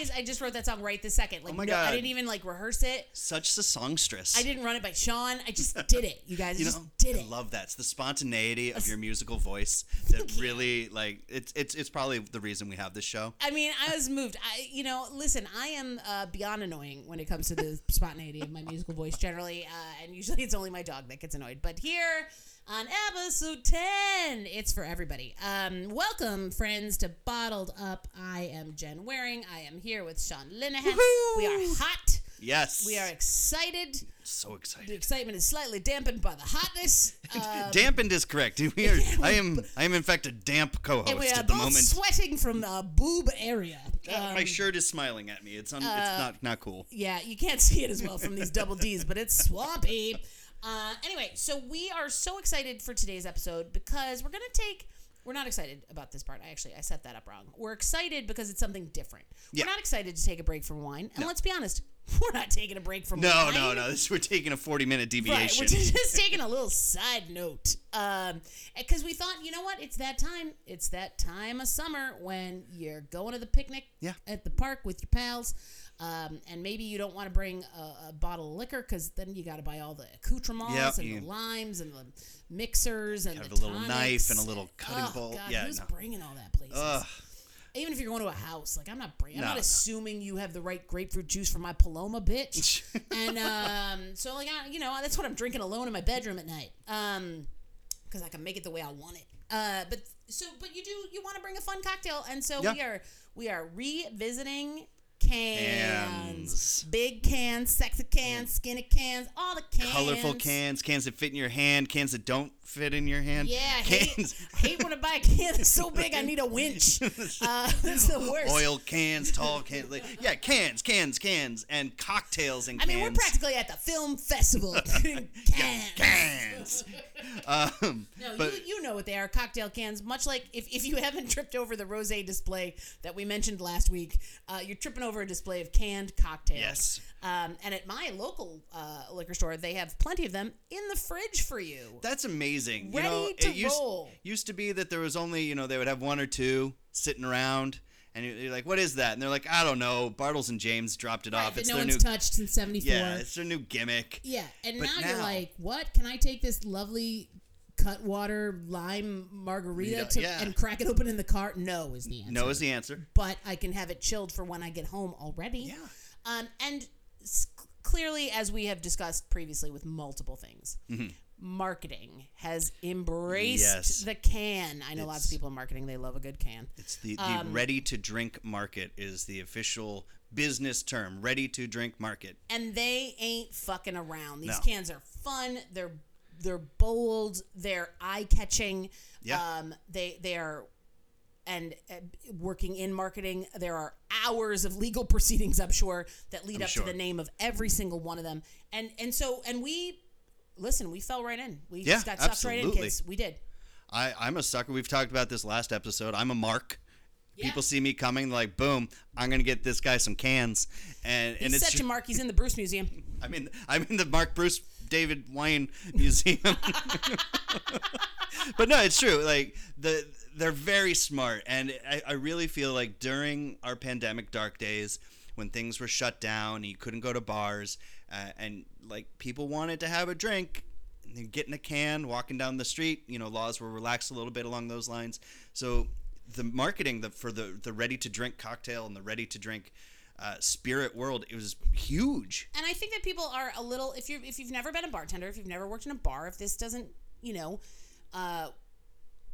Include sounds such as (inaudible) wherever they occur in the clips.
Guys, I just wrote that song right this second. Like, Oh my no, I didn't even like rehearse it. Such the songstress. I didn't run it by Sean. I just (laughs) did it. You guys I You just know, did I love that. It's the spontaneity of your musical voice (laughs) that really like it's it's it's probably the reason we have this show. I mean, I was moved. I, you know, listen, I am uh, beyond annoying when it comes to the spontaneity of my musical voice generally, uh, and usually it's only my dog that gets annoyed. But here on episode ten, it's for everybody. Um, welcome, friends, to Bottled Up. I am Jen Waring. I am here with Sean Linehan. Woohoo! We are hot. Yes. We are excited. so excited. The excitement is slightly dampened by the hotness. (laughs) Um, Dampened is correct. (laughs) We are, (laughs) I am I am in fact a damp co-host and we are at the both moment. sweating from the boob area. Uh, my Um, shirt is smiling at me. It's un, uh, it's not not cool. Yeah, you can't see it as well from these double D's, but it's swampy. Uh, anyway, so we are so excited for today's episode because we're gonna take. We're not excited about this part. I actually I set that up wrong. We're excited because it's something different. Yeah. We're not excited to take a break from wine, and let's be honest, (laughs) we're not taking a break from No, wine. no, no. This we're taking a 40 minute Right, deviation. we're (laughs) just taking a little side note, um, because we thought, you know what, it's that time. It's that time of summer when you're going to the picnic Yeah. at the park with your pals, um, and maybe you don't want to bring a, a bottle of liquor because then you got to buy all the accoutrements Yep, and you- the limes and the mixers and Have the a little knife and a little cutting oh, bowl. God, Yeah, who's no. bringing all that places? Ugh. Even if you're going to a house, like I'm not bringing, I'm No, not no. assuming you have the right grapefruit juice for my Paloma, bitch. (laughs) and um, so like, I, you know, that's what I'm drinking alone in my bedroom at night, um, because I can make it the way I want it. Uh, but so, but you do, you want to bring a fun cocktail, and so Yeah. we are, we are revisiting cans, Cans. big cans, sexy cans, skinny cans, all the cans, Colorful cans, cans that fit in your hand, cans that don't fit in your hand. Yeah, I hate, cans. I hate when I buy a (laughs) can that's so big I need a winch. (laughs) Uh, (laughs) that's the worst. Oil cans, tall cans. like- Yeah, cans, cans, cans, and cocktails and I cans. mean, we're practically at the film festival. cans. cans. um, No, but you, you know what they are cocktail cans. Much like if, if you haven't tripped over the rose display that we mentioned last week, uh, you're tripping over a display of canned cocktails. Yes. Um, and at my local uh, liquor store, they have plenty of them in the fridge for you. that's amazing. Ready you know, to it used, roll. used to be that there was only, you know, they would have one or two sitting around. And you're like, what is that? And they're like, I don't know. Bartles and James dropped it Right, off. It's no their one's new, touched since 74. yeah, it's their new gimmick. Yeah, and But now, you're like, what? Can I take this lovely cutwater lime margarita Rita, to, yeah. and crack it open in the car? No, is the answer. No is the answer. but I can have it chilled for when I get home already. Yeah. Um, and clearly, as we have discussed previously with multiple things, marketing has embraced Mm-hmm. Yes. the can. I know lots of people in marketing; they love a good can. It's the, the Um, ready to drink market is the official business term. Ready to drink market. and they ain't fucking around. These No. cans are fun. They're they're bold. They're eye catching. Yeah. Um, they they are. And uh, working in marketing, there are hours of legal (laughs) proceedings, I'm sure, that lead I'm up sure. to the name of every single one of them. And and so and we, listen, we fell right in. We Yeah, just got sucked right in, kids. We did. I, I'm a sucker. We've talked about this last episode. I'm a mark. Yeah. People see me coming, like, boom, I'm gonna get this guy some cans, and and He's it's such a mark. He's in the Bruce Museum. (laughs) I mean, I'm in the Mark Bruce David Wine Museum. but no, it's true. Like the they're very smart, and I, I really feel like during our pandemic dark days when things were shut down, and you couldn't go to bars, uh, and like people wanted to have a drink. you Get a can, walking down the street. You know, laws were relaxed a little bit along those lines. So the marketing the, for the the ready to drink cocktail and the ready to drink uh, spirit world it was huge. and I think that people are a little if you if you've never been a bartender, if you've never worked in a bar, if this doesn't you know uh,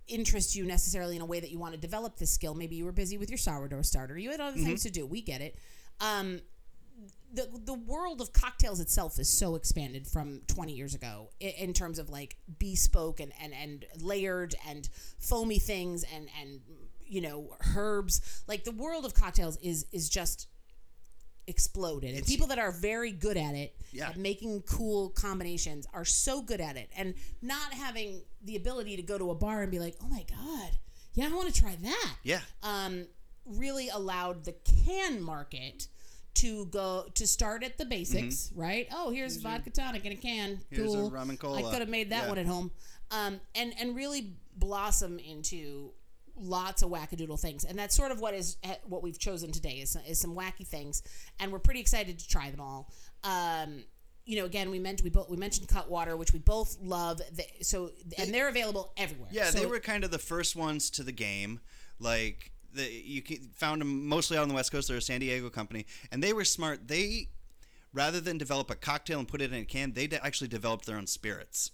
interest you necessarily in a way that you want to develop this skill, maybe you were busy with your sourdough starter, you had other things to do. We get it. Um, the the world of cocktails itself is so expanded from 20 years ago in, in terms of like bespoke and, and and layered and foamy things and and you know herbs like the world of cocktails is is just exploded and It's- people that are very good at it Yeah. at making cool combinations are so good at it and not having the ability to go to a bar and be like oh my god yeah i want to try that Yeah. um, really allowed the can market to go to start at the basics, right? Oh, here's, vodka tonic in a can. Mm-hmm. Here's a cool. rum and cola. I could have made that Yeah. one at home, um, and and really blossom into lots of wackadoodle things, and that's sort of what is eh, what we've chosen today is is some wacky things, and we're pretty excited to try them all. Um, you know, again, we mentioned we both we mentioned Cutwater, which we both love. The, so and they're available everywhere. Yeah, So- they were kind of the first ones to the game. Like the you can, found them mostly out on the West Coast. They're a San Diego company, and they were smart. They rather than develop a cocktail and put it in a can, they actually developed their own spirits.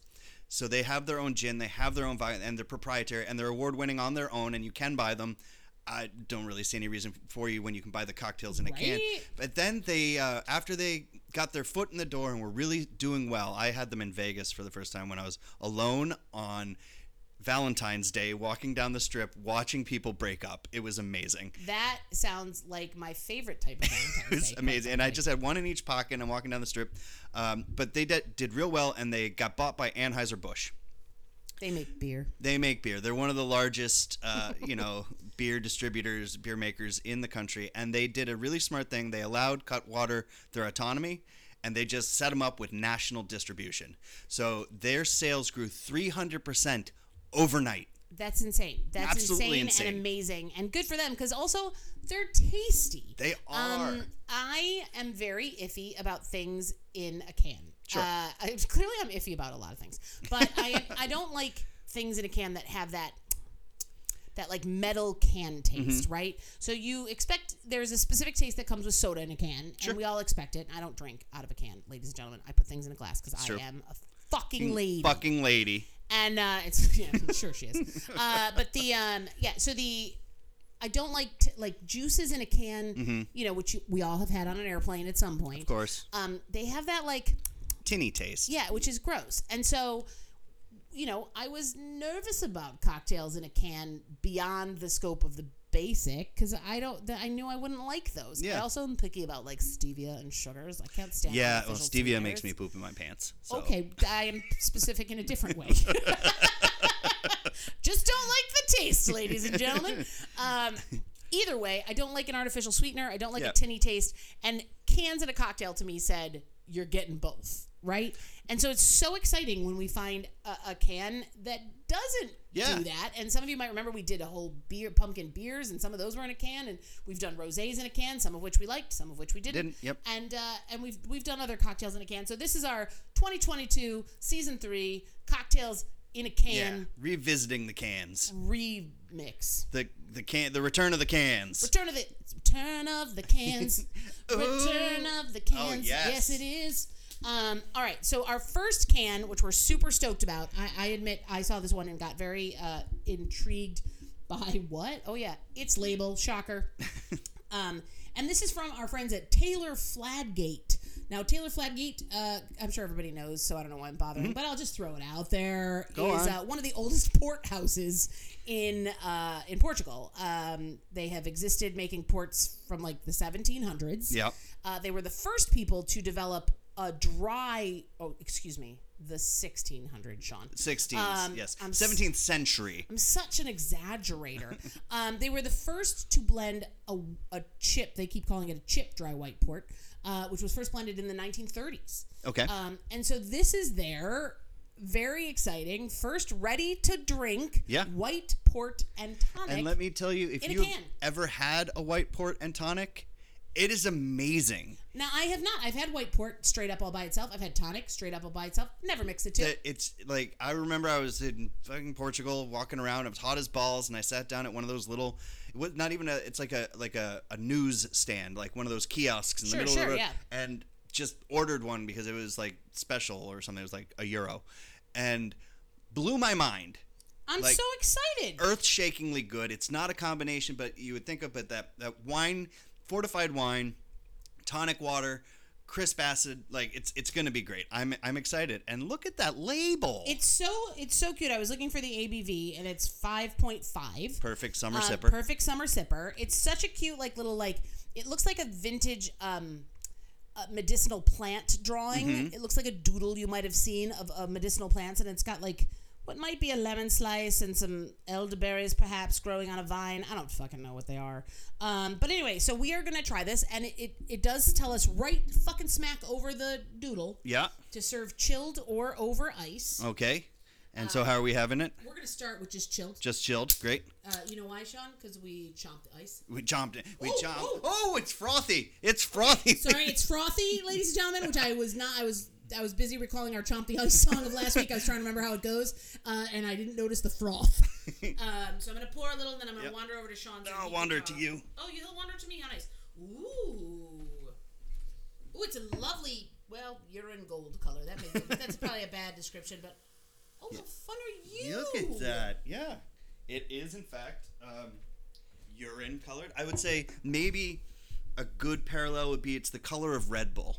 So they have their own gin, they have their own vodka, and they're proprietary, and they're award winning on their own, and you can buy them. I don't really see any reason for you when you can buy the cocktails in a can. But then they, uh, after they got their foot in the door and were really doing well, I had them in Vegas for the first time when I was alone on Valentine's Day, walking down the strip, watching people break up. It was amazing. That sounds like my favorite type of (laughs) Valentine's It was Day, amazing, and I just had one in each pocket. and I'm walking down the strip, um, but they did, did real well, and they got bought by Anheuser Busch. they make beer. They make beer. They're one of the largest, uh, (laughs) you know, beer distributors, beer makers in the country, and they did a really smart thing. They allowed Cutwater their autonomy, and they just set them up with national distribution. So their sales grew 300 percent overnight. That's insane. That's Absolutely insane, insane. and amazing, and good for them because also they're tasty. They are. Um, I am very iffy about things in a can. Sure. Uh, I, clearly, I'm iffy about a lot of things, but I (laughs) I don't like things in a can that have that that like metal can taste, Mm-hmm. right? So you expect there's a specific taste that comes with soda in a can, Sure. and we all expect it. I don't drink out of a can, ladies and gentlemen. I put things in a glass because I am a fucking lady Fucking lady. And uh, it's (laughs) yeah, I'm sure she is. Uh, but the um, yeah, so the I don't like t- like juices in a can, you know, which you, we all have had on an airplane at some point. Mm-hmm. Of course. Um, they have that like Tinny taste. yeah, which is gross, and so. You know, I was nervous about cocktails in a can beyond the scope of the basic because I don't. I knew I wouldn't like those. I Yeah. also am picky about like stevia and sugars. I can't stand. Yeah, well, stevia makes me poop in my pants. So. Okay, I am specific in a different way. (laughs) Just don't like the taste, ladies and gentlemen. Um, either way, I don't like an artificial sweetener. I don't like Yeah. a tinny taste. And cans in a cocktail to me said you're getting both, right? And so it's so exciting when we find a, a can that doesn't Yeah. do that. And some of you might remember we did a whole beer, pumpkin beers, and some of those were in a can. And we've done rosés in a can, some of which we liked, some of which we didn't. Didn't, yep. And uh, and we've we've done other cocktails in a can. So this is our 2022 season three cocktails in a Yeah, can revisiting the cans. remix. The the can the return of the cans. Return of the return of the cans. (laughs) return of the cans. Oh, yes. yes. it is. Um, all right, so our first can, which we're super stoked about, I, I admit I saw this one and got very uh, intrigued (laughs) by what? Oh yeah, its label. Shocker. (laughs) Um, and this is from our friends at Taylor Fladgate. Now, Taylor Fladgate, uh, I'm sure everybody knows, so I don't know why I'm bothering, but I'll just throw it out there. Mm-hmm. Go is on. Uh, one of the oldest (laughs) port houses in uh, in Portugal. Um, they have existed making ports from like the 1700s. Yep. Uh, they were the first people to develop a dry. Oh, excuse me, the 1600s, Sean. 16th, Um, yes. I'm 17th century. I'm such an exaggerator. (laughs) um, they were the first to blend a, a chip. They keep calling it a chip dry white port, uh, which was first blended in the 1930s. Okay. Um, and so this is their very exciting first ready to drink Yeah. white port and tonic. and let me tell you, if you've ever had a white port and tonic, it is amazing. Now I have not. I've had white port straight up all by itself. I've had tonic straight up all by itself. Never mix the two. That It's like I remember I was in fucking Portugal walking around. It was hot as balls, and I sat down at one of those little. It was not even a. It's like a like a, a news stand, like one of those kiosks in Sure, the middle sure, of the road, yeah. and just ordered one because it was like special or something. It was like a euro, and blew my mind. I'm like- so excited. earth-shakingly good. It's not a combination, but you would think of it that that wine, fortified wine, tonic water, crisp acid. Like it's it's gonna be great. I'm I'm excited. And look at that label. It's so it's so cute. I was looking for the ABV and it's 5.5. perfect summer Um, sipper. Perfect summer sipper. It's such a cute like little like it looks like a vintage um uh, medicinal plant drawing. Mm-hmm. It looks like a doodle you might have seen of, of medicinal plants and it's got like what might be a lemon slice and some elderberries perhaps growing on a vine. I don't fucking know what they are. Um, but anyway, so we are gonna try this and it, it, it does tell us right fucking smack over the doodle yeah. to serve chilled or over ice. Okay. And so, how are we having it? We're gonna start with just chilled. Just chilled. Great. Uh, you know why, Sean? Because we chomped the ice. We jumped it. We Oh, jumped. oh. Oh, it's frothy. It's frothy. Sorry, it's (laughs) frothy, ladies and gentlemen. Which I was not. I was. I was busy recalling our chomp the ice (laughs) song of last week. I was trying to remember how it goes, uh, and I didn't notice the froth. (laughs) um, so I'm gonna pour a little, and then I'm gonna Yep. wander over to Sean. so I'll wander to you. Oh, you'll wander to me. How nice. Ooh. Ooh, it's a lovely, well, urine gold color. That makes it, that's probably a bad description, but oh, how fun are you? Look at that. Yeah. It is, in fact, um, urine colored. I would say maybe a good parallel would be it's the color of Red Bull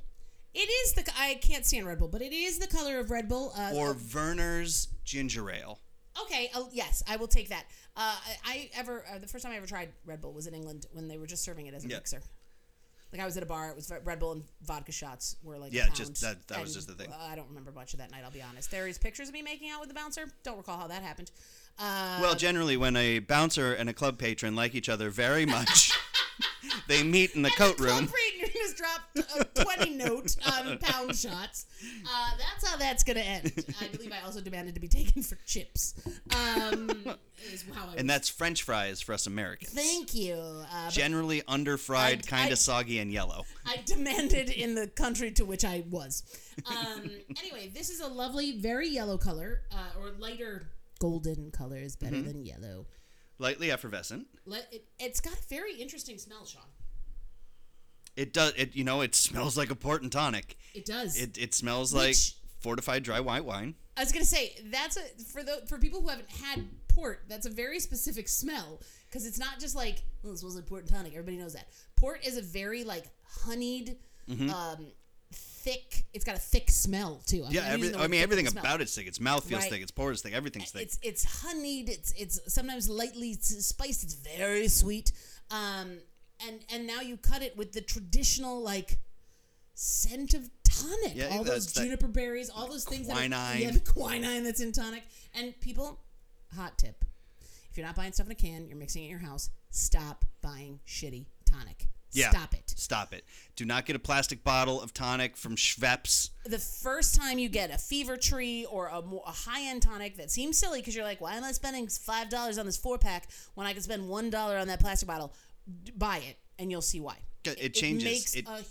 It is the. I can't stand Red Bull, but it is the color of Red Bull. Uh, or Vernor's ginger ale. Okay, oh, yes, I will take that. Uh, I, I ever uh, the first time I ever tried Red Bull was in England when they were just serving it as a Yeah. mixer. Like I was at a bar, it was Red Bull and vodka shots were like a Yeah, just pound, that- that was and, just the thing. uh, I don't remember much of that night. I'll be honest. There is pictures of me making out with the bouncer. Don't recall how that happened. Uh, Well, generally, when a bouncer and a club patron like each other very much, (laughs) (laughs) they meet in the coat the room. Ranger just dropped a twenty note on pound shots. Uh, that's how that's gonna end. I believe I also demanded to be taken for chips. Um, is how I And that's French fries for us Americans. Thank you. Uh, Generally underfried, kind of soggy and yellow. I demanded in the country to which I was. Um, anyway, this is a lovely, very yellow color, uh, or lighter golden color is better Mm-hmm. than yellow. Lightly effervescent. Let it, it's got a very interesting smell, Sean. It does. It you know it smells like a port and tonic. It does. It it smells like fortified dry white wine. I was gonna say that's a for the for people who haven't had port. That's a very specific smell because it's not just like oh, this smells like port and tonic. Everybody knows that port is a very like honeyed, Mm-hmm. um, thick. It's got a thick smell too. Yeah, I'm every, using the I mean everything smell. about it's thick. Its mouth feels Right. thick. Its pores thick. Everything's thick. It's it's honeyed. It's it's sometimes lightly spiced. It's very sweet. Um, and and now you cut it with the traditional like scent of tonic. Yeah, all those that juniper berries, all those things. That are, quinine. yeah, the quinine that's in tonic. And people, hot tip: if you're not buying stuff in a can, you're mixing it in your house. Stop buying shitty tonic. Yeah. Stop it. Stop it. Do not get a plastic bottle of tonic from Schweppes. the first time you get a fever tree or a, a high end tonic that seems silly because you're like, why am I spending five dollars on this four pack when I can spend one dollar on that plastic bottle? Buy it, and you'll see why. It- it changes. makes It- a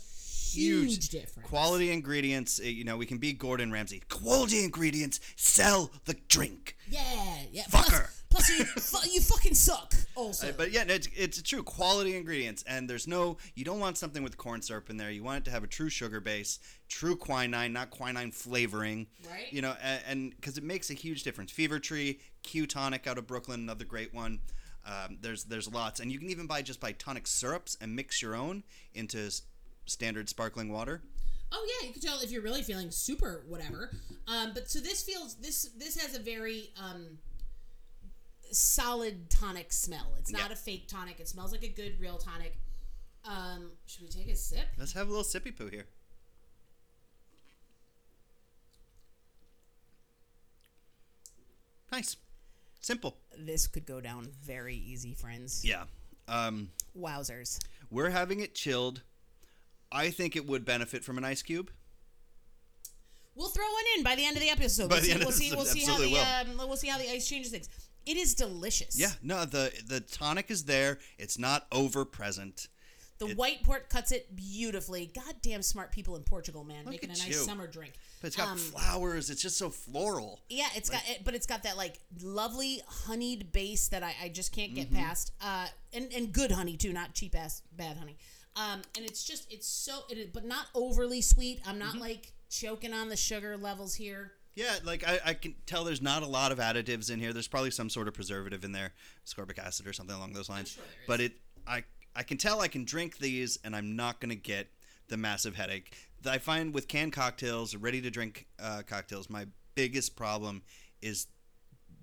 huge, difference. Quality ingredients. uh, You know, we can be Gordon Ramsay. Quality ingredients sell the drink. Yeah, yeah. Fucker. Plus, plus you, fu- you fucking suck. Also, Uh, But yeah, it's, it's true. Quality ingredients, and there's no. You don't want something with corn syrup in there. You want it to have a true sugar base, true quinine, not quinine flavoring. Right. You know, a- and because it makes a huge difference. Fever Tree, Q Tonic out of Brooklyn, another great one. Um, there's there's lots, and you can even buy just buy tonic syrups and mix your own into s- standard sparkling water. Oh yeah, you can tell if you're really feeling super whatever. Um, but so this feels this this has a very um, solid tonic smell. It's not Yeah. a fake tonic. It smells like a good real tonic. Um, should we take a sip? Let's have a little sippy poo here. Nice, simple. This could go down very easy, friends. Yeah. Um, Wowzers. We're having it chilled. I think it would benefit from an ice cube. We'll throw one in by the end of the episode. By we'll the see, end of we'll the see, we'll see how the um, we'll see how the ice changes things. It is delicious. Yeah, no, the the tonic is there. It's not over present. The white port cuts it beautifully. Goddamn smart people in Portugal, man, making a nice you. summer drink. But it's got Um, flowers. It's just so floral. Yeah, it's got it, but it's got that like lovely honeyed base that I, I just can't Mm-hmm. get past. Uh, and and good honey too, not cheap ass bad honey. Um, and it's just it's so it is, but not overly sweet. I'm Mm-hmm. not like choking on the sugar levels here. Yeah, like I, I can tell there's not a lot of additives in here. There's probably some sort of preservative in there, ascorbic acid or something along those lines. sure. But it, I, I can tell I can drink these and I'm not gonna get the massive headache. That I find with canned cocktails, ready to drink uh, cocktails, my biggest problem is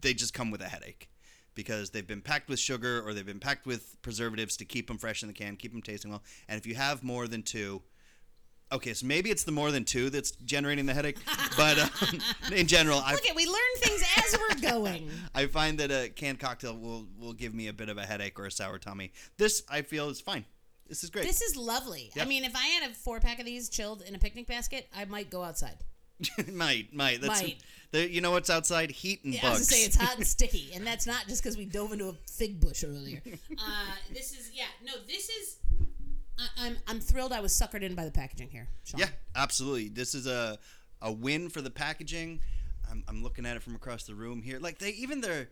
they just come with a headache because they've been packed with sugar or they've been packed with preservatives to keep them fresh in the can, keep them tasting well. And if you have more than two, okay, so maybe it's the more than two that's generating the headache. but um, (laughs) in general, I Look at we learn things as we're going. (laughs) I find that a canned cocktail will will give me a bit of a headache or a sour tummy. This I feel is fine. This is great. This is lovely. I mean, if I had a four pack of these chilled in a picnic basket, I might go outside. (laughs) might, might. That's Might. The, you know what's outside? Heat and Yeah, I was gonna say it's hot and sticky, and that's not just because we dove into a fig bush earlier. Uh, this is yeah, no, this is. I, I'm I'm thrilled. I was suckered in by the packaging here. Sean. Yeah, absolutely. This is a a win for the packaging. I'm, I'm looking at it from across the room here. Like they even their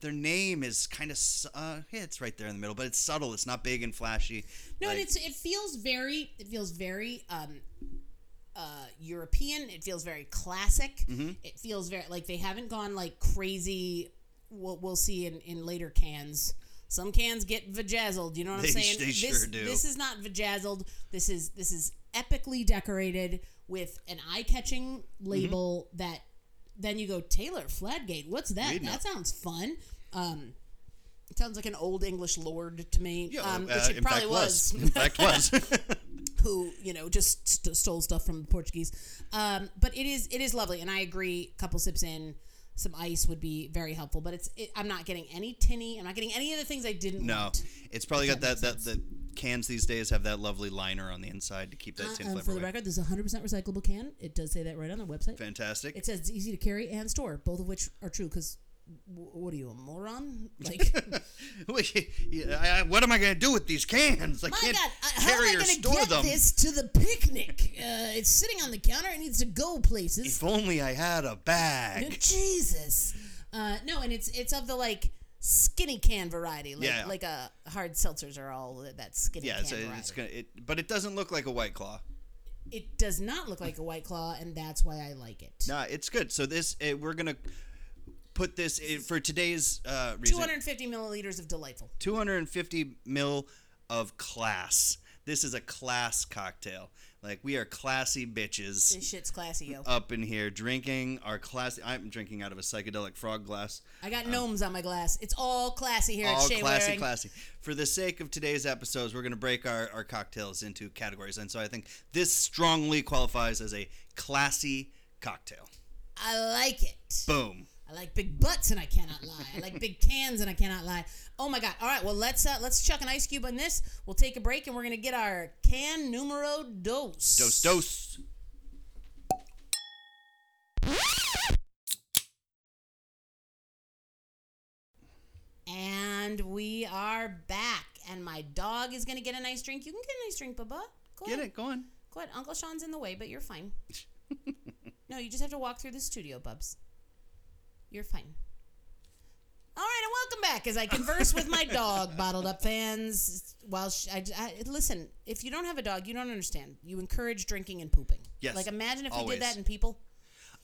their name is kind of uh, yeah, it's right there in the middle, but it's subtle. It's not big and flashy. No, and it's it feels very it feels very um uh European. It feels very classic. Mm-hmm. It feels very like they haven't gone like crazy. What we'll see in in later cans. Some cans get vajazzled. You know what They I'm saying? they this sure do. this is not vajazzled. This is this is epically decorated with an eye catching label that. Then you go Taylor Fladgate. What's that? Reading that it. sounds fun. Um, it sounds like an old English lord to me. yeah, um, uh, which it in probably was. In fact, was. (laughs) (laughs) who you know just st- stole stuff from the Portuguese. Um, but it is it is lovely, and I agree. A couple sips in, some ice would be very helpful. But it's it, I'm not getting any tinny. I'm not getting any of the things I didn't no, want. it's probably got that that the cans these days have that lovely liner on the inside to keep that Uh, tin um, flavor for the away. record, this is a 100% recyclable can. It does say that right on their website. Fantastic. It says it's easy to carry and store, both of which are true. Because what are you, a moron? (laughs) Like, Wait, yeah, I- I- what am I going to do with these cans? I my can't God, uh, how am I going to get them. this to the picnic? Uh, it's sitting on the counter. It needs to go places. If only I had a bag. (laughs) Jesus. Uh, no, and it's it's of the like skinny can variety, like Yeah. like a hard seltzers are all that skinny Yeah, can variety. it's gonna. It, but it doesn't look like a white claw. it does not look like a white claw, and that's why I like it. Nah, it's good. So this uh, we're gonna put this in, for today's uh, reason. 250 milliliters of delightful. 250 mil of class. This is a class cocktail. Like we are classy bitches This shit's classy, yo. up in here drinking our classy. I'm drinking out of a psychedelic frog glass. I got gnomes on my glass. It's all classy here All at Chez classy, Waring. classy. For the sake of today's episodes, we're going to break our, our cocktails into categories. And so I think this strongly qualifies as a classy cocktail. I like it. Boom. I like big butts and I cannot lie. I like big cans and I cannot lie. Oh my god! All right, well let's uh, let's chuck an ice cube on this. We'll take a break and we're gonna get our can numero dos. Dos dos. And we are back. And my dog is gonna get a nice drink. You can get a nice drink, Bubba. Go Get ahead. it, go on. Go ahead. Uncle Sean's in the way, but you're fine. (laughs) no, you just have to walk through the studio, Bubs. You're fine. All right, and welcome back as I converse with my dog, (laughs) bottled up fans. While sh I, I- listen, if you don't have a dog, you don't understand. You encourage drinking and pooping. Yes, Like imagine if we did that in people.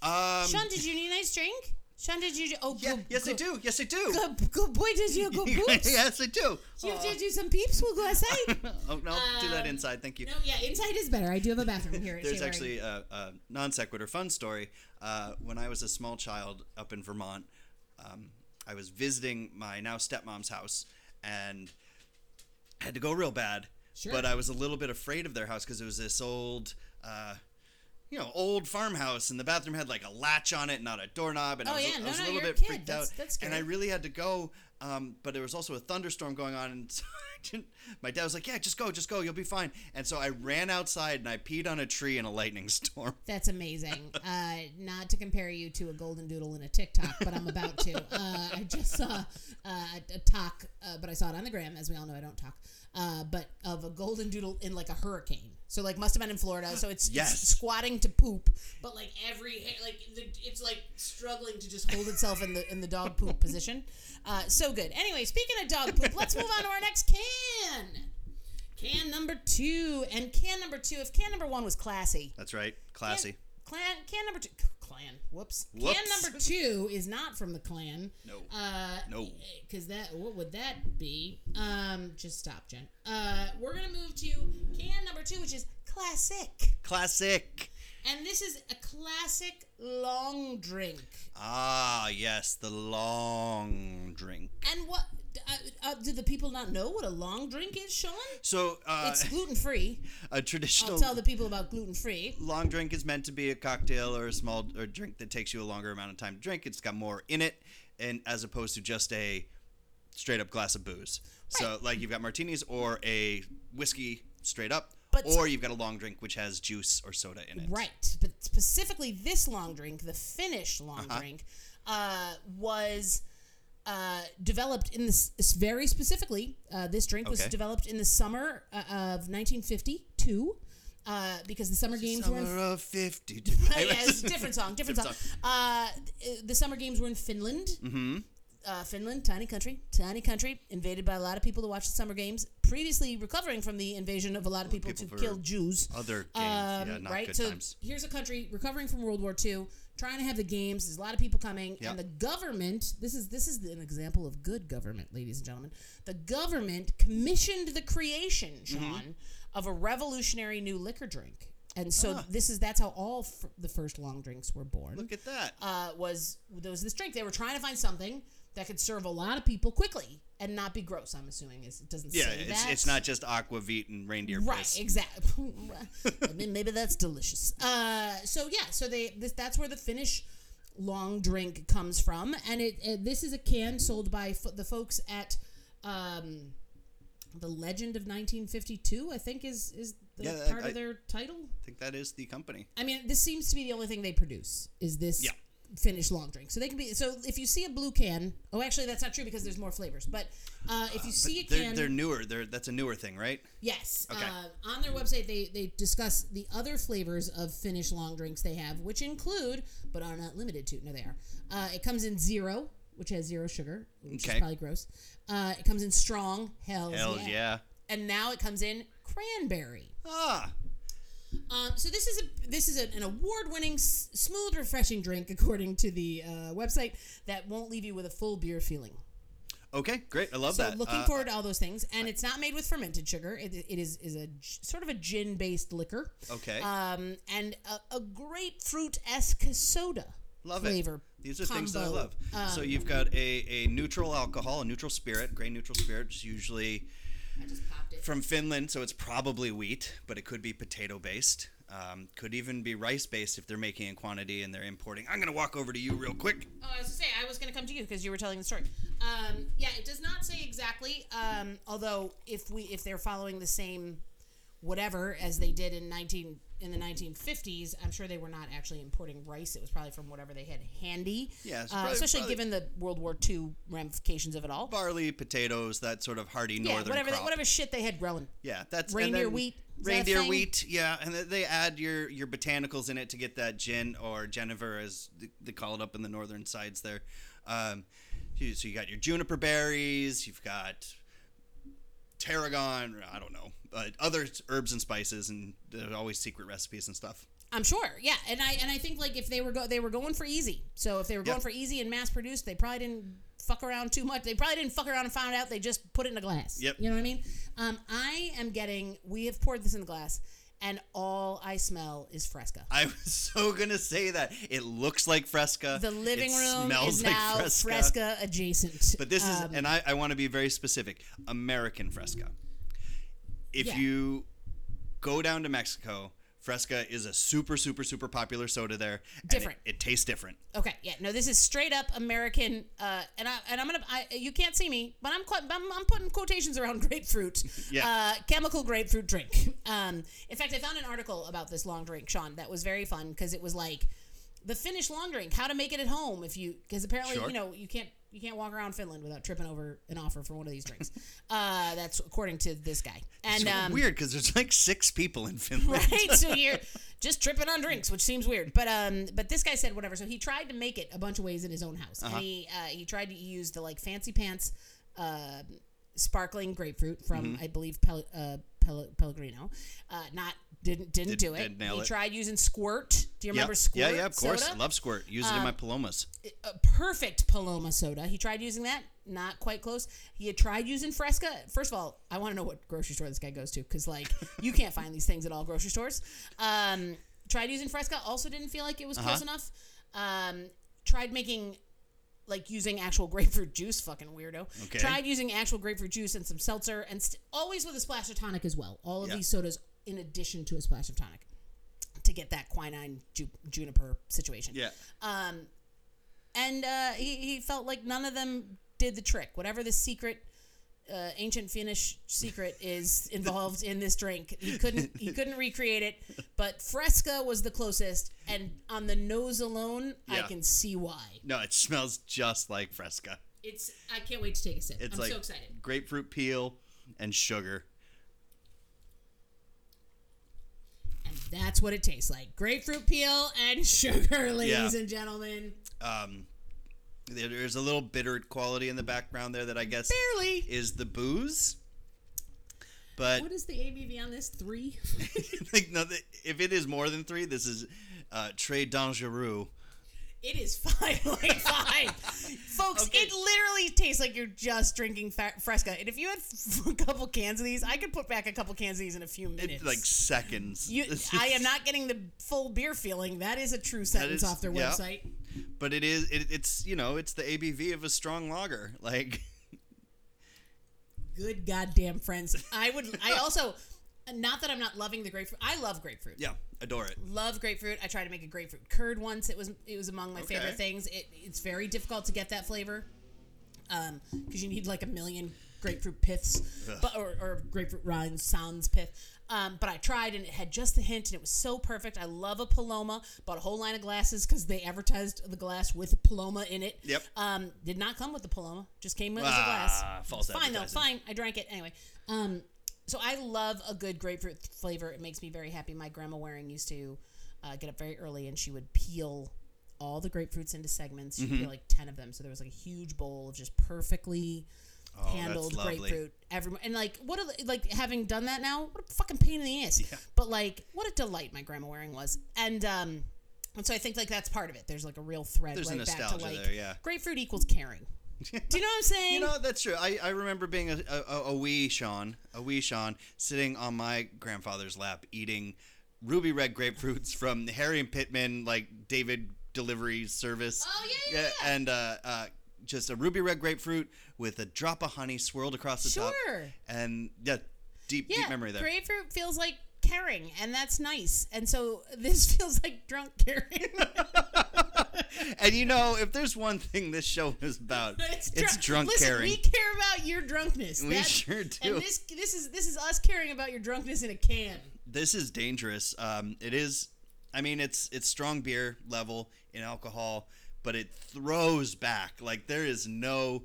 Um, Sean, did you need a nice drink? Sean, did you? Oh, yeah, good, yes, I do. Yes, I do. Good, good boy, did you (laughs) go boots? yes, I do. You have to do some peeps. We'll go outside. (laughs) oh, no, do that Um, inside. Thank you. no, yeah, inside is better. I do have a bathroom here. There's actually a, a non sequitur fun story. Uh, when I was a small child up in Vermont, um, I was visiting my now stepmom's house and had to go real bad. Sure. But I was a little bit afraid of their house because it was this old, uh, you know, old farmhouse, and the bathroom had like a latch on it, not a doorknob, and Oh, I was, yeah. I No, was no, a little you're a bit freaked That's- out, that's and I really had to go. Um, but there was also a thunderstorm going on, and (laughs) so I didn't, my dad was like, "Yeah, just go, just go, you'll be fine." And so I ran outside and I peed on a tree in a lightning (laughs) storm. That's amazing. (laughs) Uh, not to compare you to a golden doodle in a TikTok, but I'm about to. Uh, I just saw uh, a, a talk, uh, but I saw it on the gram. As we all know, I don't talk. Uh, but of a golden doodle in like a hurricane. So like must have been in Florida. So it's, Yes. it's squatting to poop, but like every hair, like the, it's like struggling to just hold itself in the in the dog poop position. Uh, so good. Anyway, speaking of dog poop, let's move on to our next can. Can number two and can number two. If can number one was classy, That's right, classy. Clan, can number two, clan. Whoops. Can number two is not from the clan. No. Uh, No. Because that, what would that be? Um, just stop, Jen. Uh, we're gonna move to can number two, which is classic, Classic. and this is a classic long drink. Ah, yes, the long drink. And what? Uh, uh, do the people not know what a long drink is, Sean? So, uh, It's gluten free. (laughs) a traditional I'll tell the people about gluten free. long drink is meant to be a cocktail or a small or drink that takes you a longer amount of time to drink. It's got more in it, and as opposed to just a straight up glass of booze. Right. So, like you've got martinis or a whiskey straight up, But or you've got a long drink which has juice or soda in it. Right, but specifically this long drink, the Finnish long Uh-huh. drink, uh, was uh, developed in this this very specifically. Uh, this drink was Okay. developed in the summer uh, of 1952 uh, because the summer games were in. Summer of 50. (laughs) yeah, it's a different song, different, Different song. Uh, the summer games were in Finland. Mm-hmm. Uh, Finland, tiny country, tiny country, invaded by a lot of people to watch the summer games. Previously recovering from the invasion of a lot of people, people to kill Jews. Other games, yeah, Um, not right? so times. here's a country recovering from World War II, trying to have the games. There's a lot of people coming, Yeah. and the government. This is this is an example of good government, ladies and gentlemen. The government commissioned the creation, Mm-hmm. Sean, of a revolutionary new liquor drink, and so Ah. this is that's how all f- the first long drinks were born. Look at that. Uh, was there was this drink? They were trying to find something that could serve a lot of people quickly and not be gross. I'm assuming is it doesn't yeah, say it's, that. it's not just aquavit and reindeer Right, piss. exactly. (laughs) (laughs) I mean, maybe that's delicious. Uh, so yeah, so they this that's where the Finnish long drink comes from, and it, it this is a can sold by fo- the folks at um, the Legend of 1952. I think is is the Yeah, part I- of their title. I think that is the company. I mean, this seems to be the only thing they produce is this Yeah. Finnish long drink. So they can be so if you see a blue can. Oh, actually, that's not true because there's more flavors. But uh, if you see a They're, can, they're newer. They're that's a newer thing, right? Yes. Okay. Uh, on their website, they, they discuss the other flavors of Finnish long drinks they have, which include, but are not limited to, no, they are. Uh, it comes in zero, which has zero sugar, which Okay. is probably gross. Uh, it comes in strong, Hell yeah. yeah. And now it comes in cranberry. Ah, Um, so this is a this is a, an award-winning, s- smooth, refreshing drink, according to the uh, website, that won't leave you with a full beer feeling. okay, great. I love that. So that. looking Uh, forward to all those things, and it's not made with fermented sugar. It, it is is a sort of a gin based liquor. Okay. Um, and a, a grapefruit esque soda Love flavor. it. These are things that I combo. love. so Um, you've got a, a neutral alcohol, a neutral spirit, grain neutral spirit, which is usually I just popped it. from Finland, so it's probably wheat, but it could be potato based. Um, could even be rice based if they're making in quantity and they're importing. I'm gonna walk over to you real quick. Oh, I was gonna say I was gonna come to you because you were telling the story. Um, yeah, it does not say exactly. Um, although if we if they're following the same whatever as they did in nineteen in the 1950s, I'm sure they were not actually importing rice. It was probably from whatever they had handy. Yeah, uh, especially probably- given the World War II ramifications of it all. Barley, potatoes, that sort of hardy yeah, northern whatever they, crop. whatever shit they had growing. Yeah, that's Reindeer then wheat, is that a Reindeer wheat, yeah, and they add your your botanicals in it to get that gin or genever, as they call it up in the northern sides there. Um, so you got your juniper berries, you've got tarragon, I don't know, uh, other herbs and spices, and there's always secret recipes and stuff. I'm sure, yeah, and I and I think like if they were go they were going for easy. So if they were going Yep. for easy and mass produced, they probably didn't fuck around too much. They probably didn't fuck around and found out they just put it in a glass. Yep. You know what I mean? Um, I am getting. We have poured this in the glass, and all I smell is Fresca. I was (laughs) so gonna say that it looks like Fresca. The living it room smells is like now Fresca. Fresca adjacent. But this is, Um, and I, I want to be very specific American Fresca. If Yeah. you go down to Mexico, Fresca is a super, super, super popular soda there. and Different. It, it tastes different. Okay, yeah, no, this is straight up American, uh, and I and I'm gonna, I, you can't see me, but I'm, quite, I'm I'm putting quotations around (laughs) grapefruit, Yeah. uh, chemical grapefruit drink. Um, in fact, I found an article about this long drink, Sean, that was very fun because it was like the finished long drink, how to make it at home if you, because apparently Sure. you know you can't you can't walk around Finland without tripping over an offer for one of these drinks. (laughs) uh, that's according to this guy, and So um, weird because there's like six people in Finland. (laughs) right? so (laughs) you're just tripping on drinks, which seems weird. But um, but this guy said whatever. So he tried to make it a bunch of ways in his own house, and he uh, he tried to use the like fancy pants, uh, sparkling grapefruit from Mm-hmm. I believe Pel- uh, Pel- Pellegrino. Uh, not didn't didn't Did- do it. didn't he it. tried using squirt. Do you Yep. remember squirt? Yeah, yeah, of course. soda? Love squirt. Use it in my palomas. a perfect Paloma soda. He tried using that, not quite close. He had tried using Fresca. First of all, I want to know what grocery store this guy goes to because, like, (laughs) you can't find these things at all grocery stores. Um, tried using Fresca, also didn't feel like it was close enough. Um, tried making. Like using actual (laughs) grapefruit juice, fucking weirdo. Okay. Tried using actual grapefruit juice and some seltzer, and st- always with a splash of tonic as well. All of Yeah. these sodas, in addition to a splash of tonic, to get that quinine ju- juniper situation. Yeah. Um, and uh, he, he felt like none of them did the trick. Whatever the secret uh, ancient Finnish secret is involved in this drink. He couldn't he (laughs) couldn't recreate it, but Fresca was the closest, and on the nose alone, I can see why. No, it smells just like Fresca. It's I can't wait to take a sip. It's I'm like so excited. grapefruit peel and sugar. And that's what it tastes like. Grapefruit peel and (laughs) sugar, ladies Yeah. and gentlemen. Um, there's a little bitter quality in the background there that I guess Barely. is the booze. But What is the ABV on this? Three? (laughs) like, no, if it is more than three, this is uh, Très Dangereux. It is five point five, folks. Okay. It literally tastes like you're just drinking fa- Fresca. And if you had f- (laughs) a couple cans of these, I could put back a couple cans of these in a few minutes. It's like seconds. you, I am not getting the full beer feeling. That is a true sentence is- off their yeah. website. But it is. It, it's you know. It's the ABV of a strong lager. (laughs) Like Good goddamn friends. I would. I also, not that I'm not loving the grapefruit. I love grapefruit. yeah, adore it. Love grapefruit. I tried to make a grapefruit curd once. It was it was among my Okay. favorite things. It, it's very difficult to get that flavor, um, because you need like a million grapefruit piths, but or, or grapefruit rinds, sounds pith. Um, but I tried and it had just the hint and it was so perfect. I love a Paloma. Bought a whole line of glasses because they advertised the glass with Paloma in it. Yep. Um, did not come with the Paloma. Just came with Ah, glass. false fine though. Fine. I drank it anyway. Um, so I love a good grapefruit flavor. It makes me very happy. My grandma Waring used to uh, get up very early and she would peel all the grapefruits into segments. She'd Mm-hmm. peel like ten of them, so there was like a huge bowl of just perfectly Oh, handled grapefruit. Every and like what a, like having done that now, what a fucking pain in the ass. Yeah. But like what a delight my grandma Waring was, and um. And so I think like that's part of it. There's like a real thread There's a right back to nostalgia like there, yeah. grapefruit equals caring. Do you know what I'm saying? (laughs) You know that's true. I, I remember being a, a, a wee Sean, a wee Sean, sitting on my grandfather's lap eating ruby red grapefruits from Harry and Pittman, like David delivery service. Oh, yeah, yeah, yeah. And uh, uh, just a ruby red grapefruit with a drop of honey swirled across the top. And yeah, deep yeah, deep memory there. grapefruit feels like caring, and that's nice. And so (laughs) this feels like drunk caring. (laughs) and you know, if there's one thing this show is about, (laughs) it's, drunk Listen, caring. we care about your drunkenness. We That's- sure do. And this this is this is us caring about your drunkenness in a can. this is dangerous. Um, it is. I mean, it's it's strong beer level in alcohol, but it throws back. Like there is no.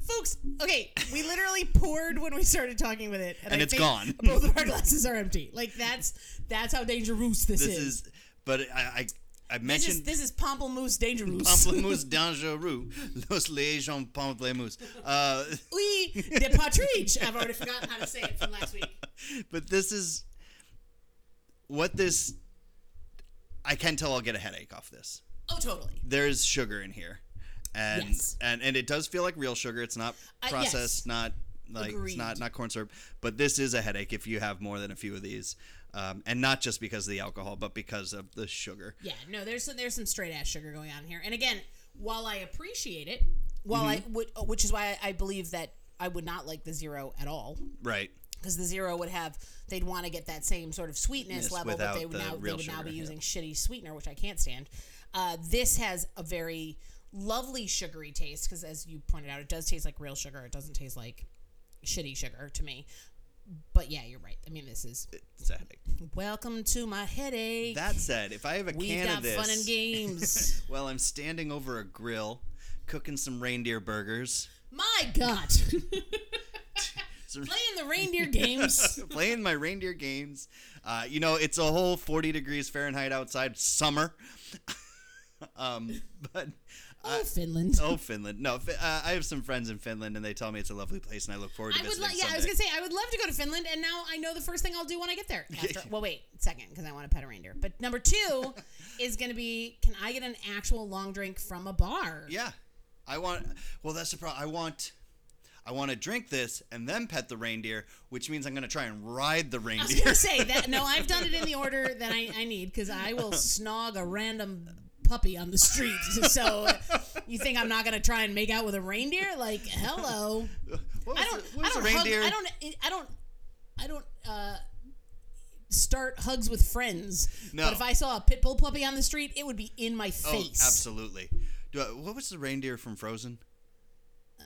Folks, okay, we literally (laughs) poured when we started talking with it, and, And it's gone. Both of our glasses are empty. Like that's that's how dangerous this, This is. is. But I I, I This is mentioned this is Pamplemousse dangerous. Pamplemousse (laughs) dangereux, Los Légions Pamplemousse. Uh, (laughs) oui, de partridge. I've already forgotten how to say it from last week. but this is what this. I can tell I'll get a headache off this. Oh, totally. there's sugar in here, and Yes. and and it does feel like real sugar. It's not Uh, processed, yes. not like it's not not corn syrup. But this is a headache if you have more than a few of these, um, and not just because of the alcohol, but because of the sugar. Yeah, no, there's some, there's some straight ass sugar going on here. And again, while I appreciate it, while I Mm-hmm. would, which is why I, I believe that I would not like the zero at all, Right. because the zero would have they'd want to get that same sort of sweetness Yes, level, but they would now they would now be yeah. using shitty sweetener, which I can't stand. Uh, this has a very lovely sugary taste because, as you pointed out, it does taste like real sugar. It doesn't taste like shitty sugar to me. But yeah, you're right. I mean, this is It's a headache. welcome to my headache. That said, if I have a We've can got of this, fun and games. (laughs) while I'm standing over a grill, cooking some reindeer burgers, My God. (laughs) Playing the reindeer (laughs) games. playing my reindeer games. Uh, you know, it's a whole 40 degrees Fahrenheit outside, summer. (laughs) um, but Oh, Finland. oh, Finland. No, uh, I have some friends in Finland, and they tell me it's a lovely place, and I look forward to I would visiting. like. Yeah, I was gonna say I would love to go to Finland, and now I know the first thing I'll do when I get there. (laughs) After, well, wait, second, because I want to pet a reindeer. But number two (laughs) is gonna be: Can I get an actual long drink from a bar? Yeah, I want. Well, that's the problem. I want. I want to drink this and then pet the reindeer, which means I'm going to try and ride the I was reindeer. gonna say that. No, I've done it in the order that I, I need because I will snog a random puppy on the street. (laughs) so you think I'm not gonna try and make out with a reindeer? Like, hello. I don't. It, I don't hug, I don't. I don't. I don't. Uh, start hugs with friends. No. But if I saw a pit bull puppy on the street, it would be in my oh, face. Oh, absolutely. I, what was the reindeer from Frozen? Uh,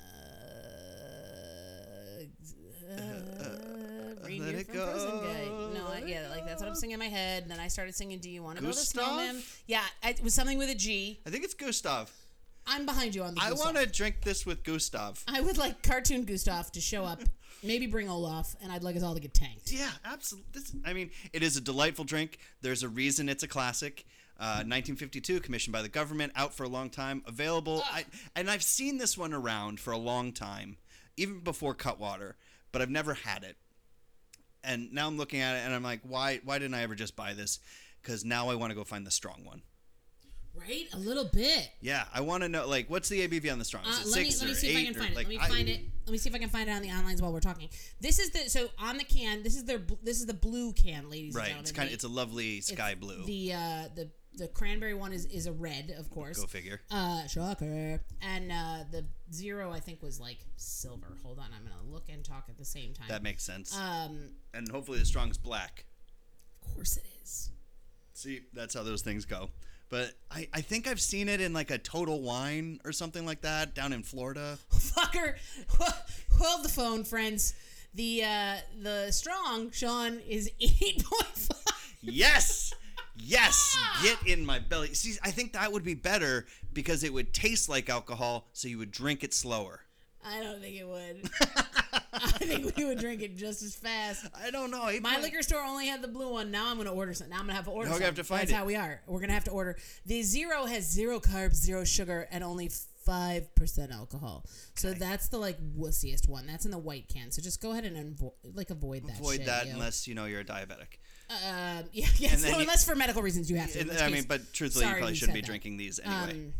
uh, (laughs) uh, reindeer from Frozen guy. No, I get it. Like that's what I'm singing in my head. And then I started singing, "Do you want to build a Gustav? snowman?" Yeah, it was something with a G. I think it's Gustav. I'm behind you on the. I Gustav. want to drink this with Gustav. I would like cartoon Gustav to show up, (laughs) maybe bring Olaf, and I'd like us all to get tanked. Yeah, absolutely. This, I mean, it is a delightful drink. There's a reason it's a classic. Uh, 1952, commissioned by the government, out for a long time, available. I, and I've seen this one around for a long time, even before Cutwater, but I've never had it. And now I'm looking at it and I'm like, why? Why didn't I ever just buy this? Because now I want to go find the strong one. Right, a little bit. Yeah, I want to know like what's the ABV on the strong? Uh, let me let me or see if I can or, find it. like, Let me I- find it. Let me see if I can find it on the online while we're talking. This is the so on the can. This is their this is the blue can, ladies and Right, it's kind of it's a lovely sky blue. The uh, the the cranberry one is is a red, of course. Go figure. Uh, shocker. And uh, the zero, I think, was like silver. Hold on, I'm gonna look and talk at the same time. That makes sense. um, and hopefully the strong's black. of course it is. See, that's how those things go. But I, I think I've seen it in like a Total Wine or something like that down in Florida. (laughs) Fucker, (laughs) hold the phone, friends. The uh, the strong Sean is eight point five. Yes! Yes! Get in my belly. See, I think that would be better because it would taste like alcohol, so you would drink it slower. I don't think it would. (laughs) I think we would drink it just as fast. I don't know. My point- liquor store only had the blue one. Now I'm going to order some. Now I'm going to have to order Now some. have to find That's it. how we are. We're going to have to order. The zero has zero carbs, zero sugar, and only 5% alcohol. So that's the like wussiest one. That's in the white can. So just go ahead and avo- like avoid that Avoid shit, that yo. unless, you know, you're a diabetic. Um, (laughs) yeah, then no, you- unless for medical reasons you have to. in And, which I mean, but truthfully, sorry you probably shouldn't be that. drinking these anyway. Um,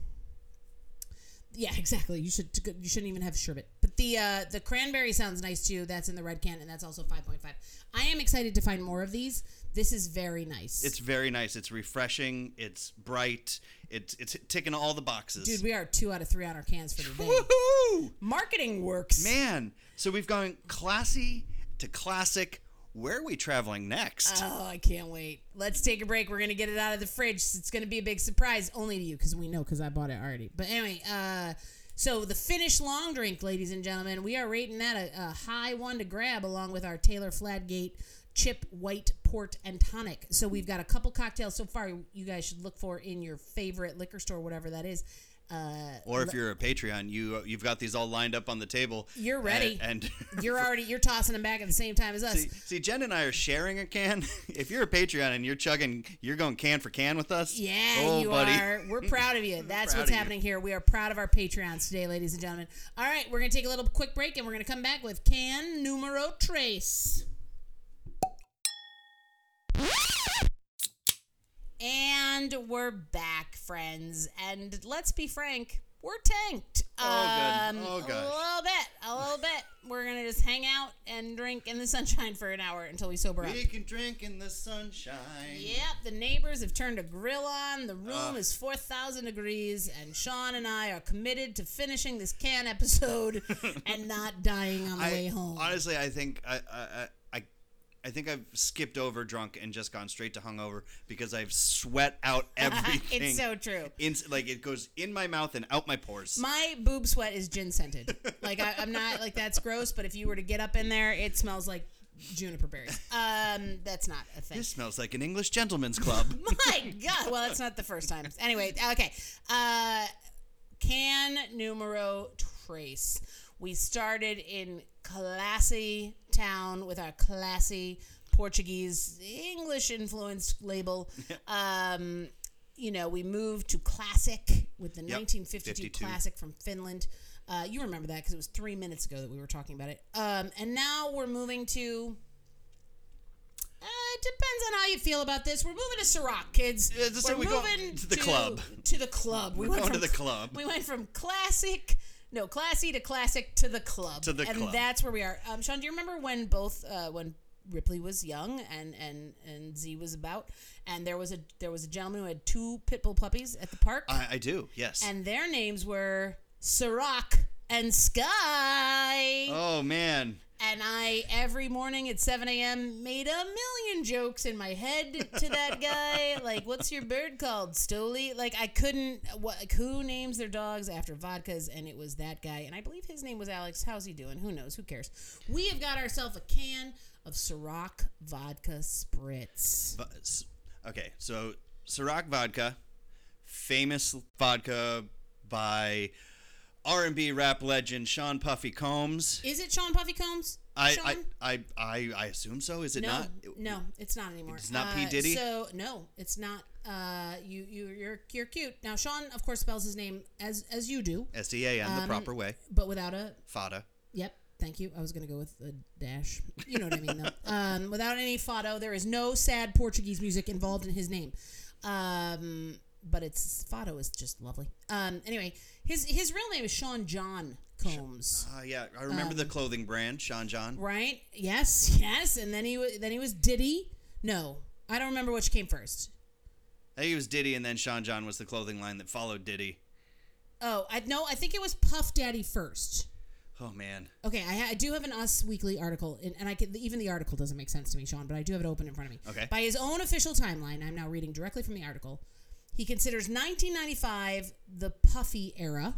yeah, (laughs) exactly. You should you shouldn't even have sherbet. But the uh, the cranberry sounds nice too. That's in the red can, and that's also five point five. I am excited to find more of these. This is very nice. it's very nice. It's refreshing. It's bright. It's it's ticking all the boxes. dude. We are two out of three on our cans for today. Woohoo! Marketing works. Man, so we've gone classy to classic. Where are we traveling next? Oh, I can't wait. Let's take a break. We're gonna get it out of the fridge. It's gonna be a big surprise, only to you, because we know, because I bought it already. But anyway, uh, so the Finnish long drink, ladies and gentlemen, we are rating that a, a high one to grab, along with our Taylor Fladgate chip white port and tonic. So we've got a couple cocktails so far. You guys should look for in your favorite liquor store, whatever that is. Uh, or if you're a Patreon, you you've got these all lined up on the table. You're ready. And, and (laughs) (laughs) you're already you're tossing them back at the same time as us. see, see, Jen and I are sharing a can. (laughs) if you're a Patreon and you're chugging, you're going can for can with us. Yeah, oh, you buddy. are. We're proud of you. That's what's of you. happening here. We are proud of our Patreons today, ladies and gentlemen. All right, we're going to take a little quick break and we're going to come back with can numero trace. And we're back, friends. And let's be frank, we're tanked. Oh, good. Um, Oh, A little bit. A little bit. We're going to just hang out and drink in the (laughs) sunshine for an hour until we sober up. We can drink in the sunshine. Yep, the neighbors have turned a grill on. The room is 4,000 degrees, and Sean and I are committed to finishing this can episode (laughs) and not dying on the way home. Honestly, I think I, I, I, think I've skipped over drunk and just gone straight to hungover because I've sweat out (laughs) everything. it's so true. In, like it goes in my mouth and out my pores. My boob sweat is gin scented. (laughs) like I, I'm not like that's gross, but if you were to get up in there, it smells like juniper berries. Um, that's not a thing. this smells like an English gentleman's club. (laughs) My God. Well, it's not the first time. Anyway, okay. Uh, can numero trace. We started in classy town with our classy Portuguese English influenced label. Um, you know, we moved to classic with the 1952 52. classic from Finland. Uh, you remember that because it was three minutes ago that we were talking about it. Um, and now we're moving to. Uh, it depends on how you feel about this. We're moving to Ciroc, kids. Yeah, we're we moving to the club. To the club. We We're went going to the club. We went from classic, no, classy to classic to the club. To the and club. that's where we are. Um, Sean, do you remember when both uh, when Ripley was young and and and Z was about, and there was a there was a gentleman who had two pit bull puppies at the park, I, I do. Yes. and their names were Ciroc and Sky. oh man. And I, every morning at 7 a.m., made a million jokes in my head to that guy. (laughs) like, what's your bird called? Stoli? Like, I couldn't, what, like, who names their dogs after vodkas? And it was that guy. And I believe his name was Alex. How's he doing? Who knows? Who cares? We have got ourselves a can of Ciroc vodka spritz. Okay, so Ciroc vodka, famous vodka by R&B rap legend Sean Puffy Combs. Is it Sean Puffy Combs? I, Sean? I, I, I, I assume so. Is it no, not? no, it's not anymore. It's not P. Uh, Diddy? So no, it's not. Uh, you you you're you're cute. Now Sean, of course, spells his name as as you do, S E A N the Um, proper way. but without a. Fada. Yep. Thank you. I was gonna go with a dash. You know what I mean, though. (laughs) Um, without any fado, there is no sad Portuguese music involved in his name. Um, but it's fado is just lovely. Um, anyway, his his real name is Sean John Combs. Uh, yeah, I remember Um, the clothing brand, Sean John. Right? Yes, (laughs) yes. And then he was then he was Diddy. No, I don't remember which came first. I think it was Diddy, and then Sean John was the clothing line that followed Diddy. Oh, I no, I think it was Puff Daddy first. Oh man, Okay, I, ha- I do have an Us Weekly article, and, and I can even the article doesn't make sense to me, Sean, but I do have it open in front of me. Okay. By his own official timeline, I'm now reading directly from the article. He considers 1995 the Puffy era.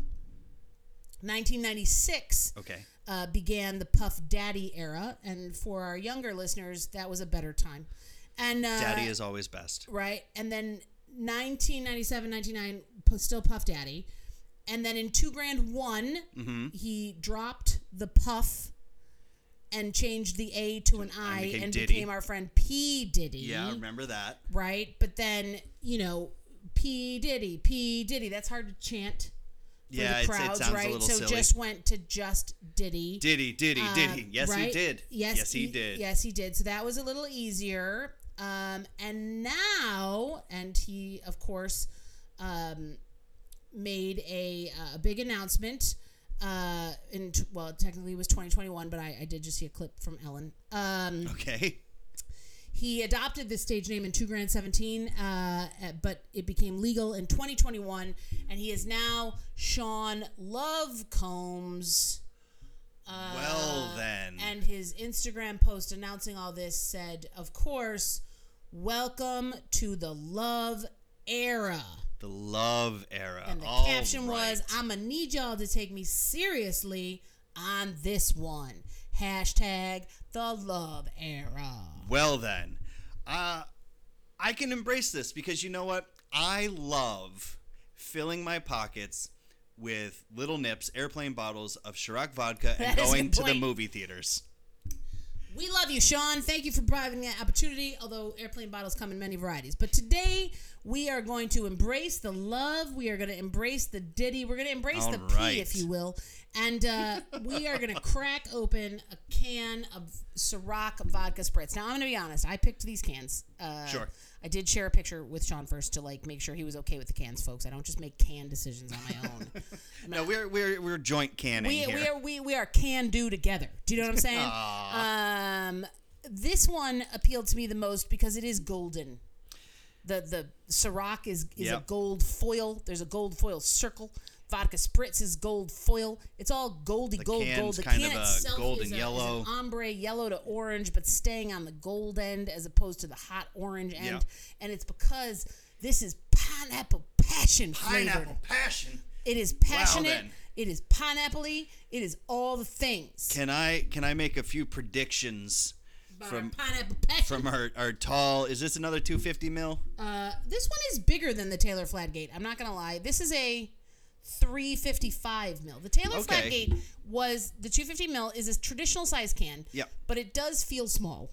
1996 okay. uh, began the Puff Daddy era, and for our younger listeners, that was a better time. And uh, Daddy is always best. right, and then 1997, 99, still Puff Daddy, and then in Two Grand One, Mm-hmm. he dropped the Puff and changed the A to an I became and Diddy. became our friend P Diddy. Yeah, I remember that. right. But then you know P Diddy, P Diddy. That's hard to chant for Yeah, the crowds, it sounds right? a little so silly. just went to just Diddy. Diddy, Diddy, Uh, Diddy. Yes, he did. Yes, he, did. Yes, he did. So that was a little easier. Um, and now, and he, of course, um, made a, uh, a big announcement. Uh, in t- well, technically it was 2021, but I, I did just see a clip from Ellen. Um, Okay. He adopted this stage name in Two Grand 17, uh, uh, but it became legal in 2021, and he is now Sean Love Combs. Uh, Well, then. And his Instagram post announcing all this said, of course, welcome to the love era. The love era. And the All caption was. I'm to need y'all to take me seriously on this one. Hashtag the love era. Well then, uh, I can embrace this because you know what? I love filling my pockets with little nips, airplane bottles of Ciroc vodka, and (laughs) That is a going to the movie theaters. We love you, Sean. Thank you for providing that opportunity, although airplane bottles come in many varieties. But today, we are going to embrace the love. We are going to embrace the Diddy. We're going to embrace the All P, right. if you will. And uh, (laughs) we are going to crack open a can of Ciroc vodka spritz. Now, I'm going to be honest. I picked these cans. Uh, Sure. I did share a picture with Sean first to like make sure he was okay with the cans, folks. I don't just make can decisions on my own. (laughs) No, we're we're we're joint canning we, here. we are we, we are can do together. Do you know what I'm saying? um, this one appealed to me the most because it is golden. The the Ciroc is is a gold foil. There's a gold foil circle. Vodka spritz is gold foil. It's all goldy gold can's gold. The kind can of a itself golden is a, yellow. is ombre yellow to orange, but staying on the gold end as opposed to the hot orange end. Yep. And it's because this is pineapple passion flavored. Pineapple passion. It is passionate. then. it is pineapple-y. It is all the things. Can I can I make a few predictions from our pineapple passion. from our, our tall? Is this another 250 mil? uh, this one is bigger than the Taylor Fladgate. I'm not gonna lie. This is a 355 mil. The Taylor Okay. Fladgate was the 250 mil is a traditional size can. Yep. But it does feel small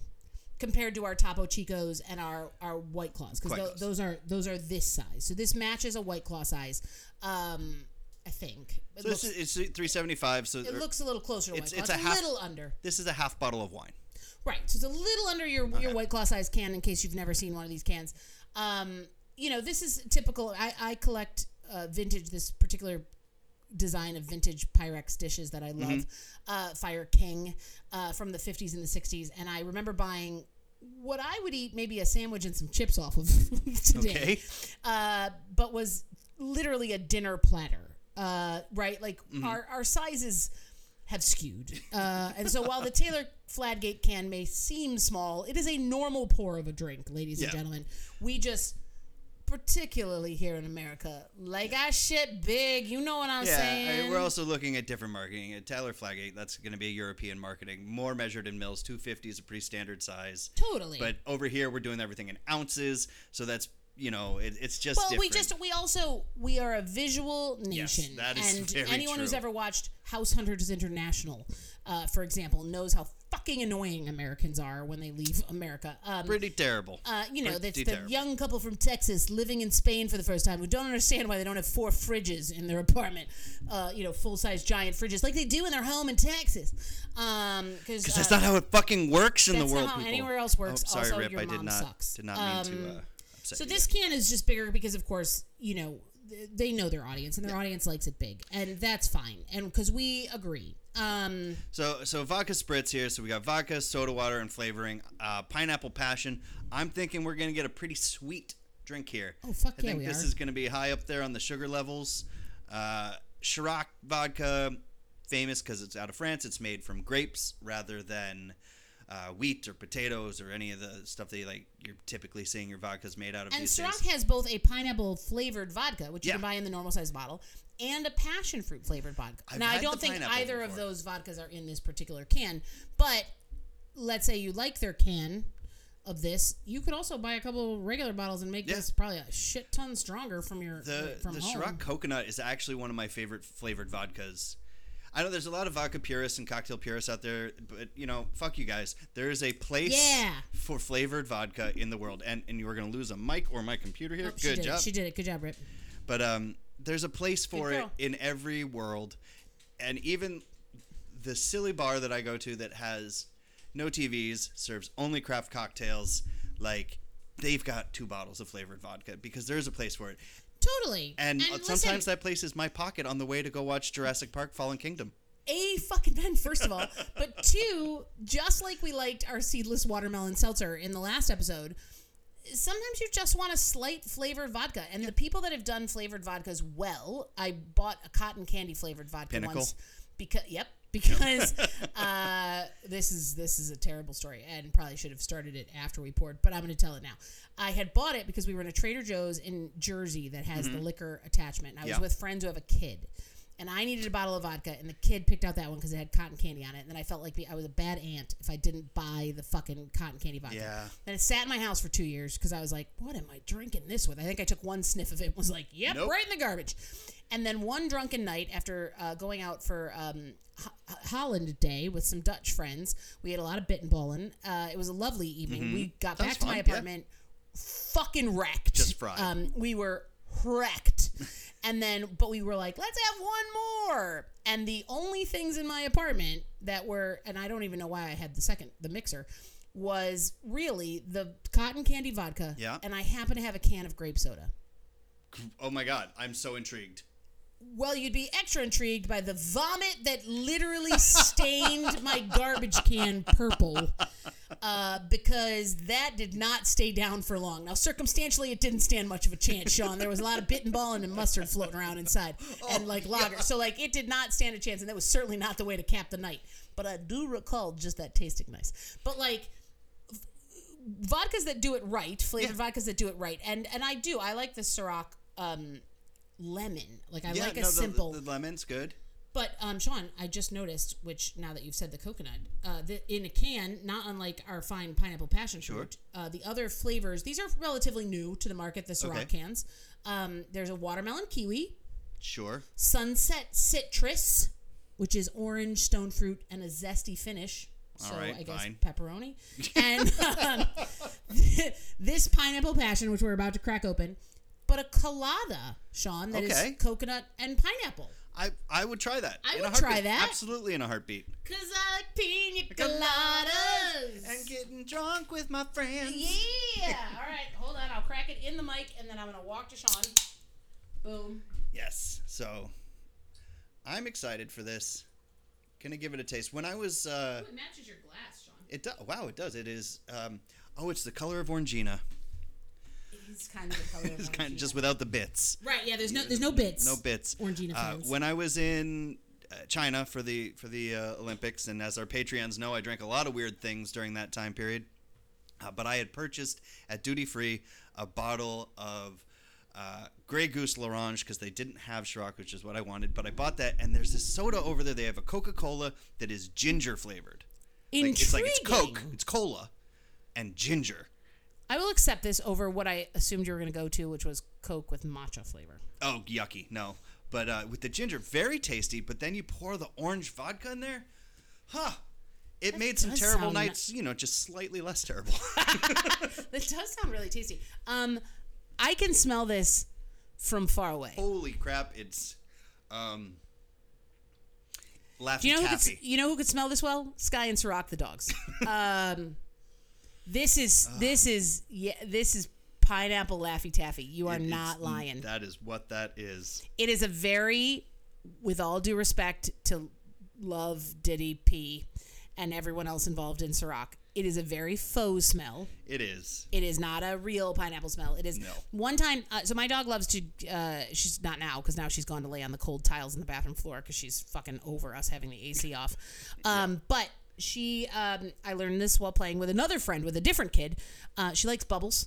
compared to our Topo Chicos and our our White Claws because White Claws. those are those are this size. So this matches a White Claw size. Um, I think. It So looks, this is, it's 375. So it looks a little closer to It's- Claw. it's It's, a half- little under. this is a half bottle of wine. Right. So it's a little under your your white claw size can in case you've never seen one of these cans. Um, you know, this is typical. I, I collect uh, vintage, this particular design of vintage Pyrex dishes that I love. Uh, Fire King uh, from the 50s and the 60s. And I remember buying what I would eat maybe a sandwich and some chips off of (laughs) today. Okay. Uh, but was literally a dinner platter. Uh, right? Like our, our sizes have skewed. Uh, and so while the Taylor Fladgate can may seem small, it is a normal pour of a drink, ladies and gentlemen. We just particularly here in America. Like I shit big. You know what I'm Yeah, I saying? mean, we're also looking at different marketing. At Tyler Fladgate, that's going to be a European marketing, more measured in mils. 250 is a pretty standard size. totally. But over here, we're doing everything in ounces, so that's you know, it, it's just well, we just we also we are a visual Yes, nation, that is and anyone who's ever watched House Hunters International, uh, for example, knows how fucking annoying Americans are when they leave America. Um, pretty terrible. uh, you know, that's Pretty the young couple from Texas living in Spain for the first time who don't understand why they don't have four fridges in their apartment. Uh, you know, full size giant fridges like they do in their home in Texas. Um, because Because that's not how it fucking works in that's the not world. how people. anywhere else works. Oh, sorry, Also, Rip. I did not sucks. did not mean to Um, uh, upset so this can is just bigger because, of course, you know they know their audience and their audience likes it big, and that's fine. And because we agree. Um, So so vodka spritz here. So we got vodka, soda water, and flavoring. Uh, pineapple passion. I'm thinking we're gonna get a pretty sweet drink here. Oh, fuck I yeah, think we this are. is gonna be high up there on the sugar levels. Uh, Ciroc vodka, famous because it's out of France. It's made from grapes rather than uh, wheat or potatoes or any of the stuff that you, like you're typically seeing your vodkas made out of and days. has both a pineapple flavored vodka, which you can buy in the normal size bottle, and a passion fruit flavored vodka. I've now, I don't think either of those vodkas are in this particular can, but let's say you like their can of this, you could also buy a couple regular bottles and make Yeah. this probably a shit ton stronger from your The from the home. Coconut is actually one of my favorite flavored vodkas. I know there's a lot of vodka purists and cocktail purists out there, but you know, fuck you guys. There is a place Yeah. for flavored vodka in the world, and and you were gonna lose a mic or my computer here. Oh, Good job. It. She did it. Good job, Rip. But um, there's a place for it in every world, and even the silly bar that I go to that has no TVs, serves only craft cocktails, like they've got two bottles of flavored vodka because there's a place for it. Totally. And, uh, listen, sometimes that place is my pocket on the way to go watch Jurassic Park: Fallen Kingdom. a fucking pen first of all, (laughs) but two, just like we liked our seedless watermelon seltzer in the last episode. Sometimes you just want a slight flavored vodka, and the people that have done flavored vodkas well, I bought a cotton candy flavored vodka Pinnacle? once because yep because (laughs) uh, this is this is a terrible story and probably should have started it after we poured, but I'm going to tell it now. I had bought it because we were in a Trader Joe's in Jersey that has the liquor attachment. And I was Mm-hmm. With friends who have a kid, and I needed a bottle of vodka, and the kid picked out that one because it had cotton candy on it. And then I felt like I was a bad aunt if I didn't buy the fucking cotton candy vodka. Yeah. And it sat in my house for two years because I was like, what am I drinking this with? I think I took one sniff of it and was like, yep, Nope. right in the garbage. And then one drunken night after uh, going out for um, Ho- Holland Day with some Dutch friends, we had a lot of Bitterballen. Uh, it was a lovely evening. We got Sounds back to my fun, yeah. apartment fucking wrecked. Just fried. Um, we were wrecked. (laughs) and then, but we were like, let's have one more. And the only things in my apartment that were, and I don't even know why I had the second, the mixer, was really the cotton candy vodka. Yeah. And I happen to have a can of grape soda. Oh my god, I'm so intrigued. Well, you'd be extra intrigued by the vomit that literally stained my garbage can purple uh, because that did not stay down for long. Now, circumstantially, it didn't stand much of a chance, Sean. There was a lot of bitten ball and mustard floating around inside (laughs) and like lager. So, like, it did not stand a chance, and that was certainly not the way to cap the night. But I do recall just that tasting nice. But, like, vodkas that do it right, flavored vodkas that do it right, and and I do. I like the Ciroc um, lemon. Like I yeah, like a no, the- simple. The, the lemon's good. but um, Sean, I just noticed, which now that you've said the coconut, uh, the, in a can, not unlike our fine pineapple passion fruit, uh, the other flavors. These are relatively new to the market. The Ciroc Okay. cans. Um, there's a watermelon kiwi, Sure. sunset citrus, which is orange, stone fruit, and a zesty finish. So All right, I guess fine. pepperoni. (laughs) And (laughs) um, (laughs) this pineapple passion, which we're about to crack open, but a colada, Sean, that is Okay. coconut and pineapple. I I would try that. I in a would try heartbeat. that. Absolutely in a heartbeat. Cause I like pina coladas. And getting drunk with my friends. yeah. (laughs) All right, hold on. I'll crack it in the mic, and then I'm gonna walk to Sean. Boom. Yes. So I'm excited for this. Gonna give it a taste. When I was uh It matches your glass, Sean. it does wow, it does. It is um oh it's the color of Orangina. It's kind of the color. It's of (laughs) kind of just without the bits. right. Yeah. There's no. There's no bits. No bits. Orangina Uh, fans. when I was in uh, China for the for the uh, Olympics, and as our Patreons know, I drank a lot of weird things during that time period. Uh, but I had purchased at duty free a bottle of uh, Grey Goose L'Orange because they didn't have Ciroc, which is what I wanted. But I bought that, and there's this soda over there. They have a Coca Cola that is ginger flavored. Like, it's like it's Coke, it's cola, and ginger. I will accept this over what I assumed you were going to go to, which was Coke with matcha flavor. Oh, yucky. No. But uh, with the ginger, very tasty. But then you pour the orange vodka in there. Huh. It made some terrible nights, you know, just slightly less terrible. (laughs) That does sound really tasty. Um, I can smell this from far away. Holy crap. It's um, Laffy Do you know who could, you know who could smell this well? Sky and Ciroc the dogs. (laughs) um, this is this is yeah this is pineapple Laffy Taffy. You are not lying. That is what that is. It is a very, with all due respect to Love, Diddy, P, and everyone else involved in Ciroc, it is a very faux smell. It is. It is not a real pineapple smell. It is No. one time. Uh, so my dog loves to. Uh, she's not now because now she's gone to lay on the cold tiles in the bathroom floor because she's fucking over us having the AC off. (laughs) Um, But she, um, I learned this while playing with another friend with a different kid. Uh, she likes bubbles.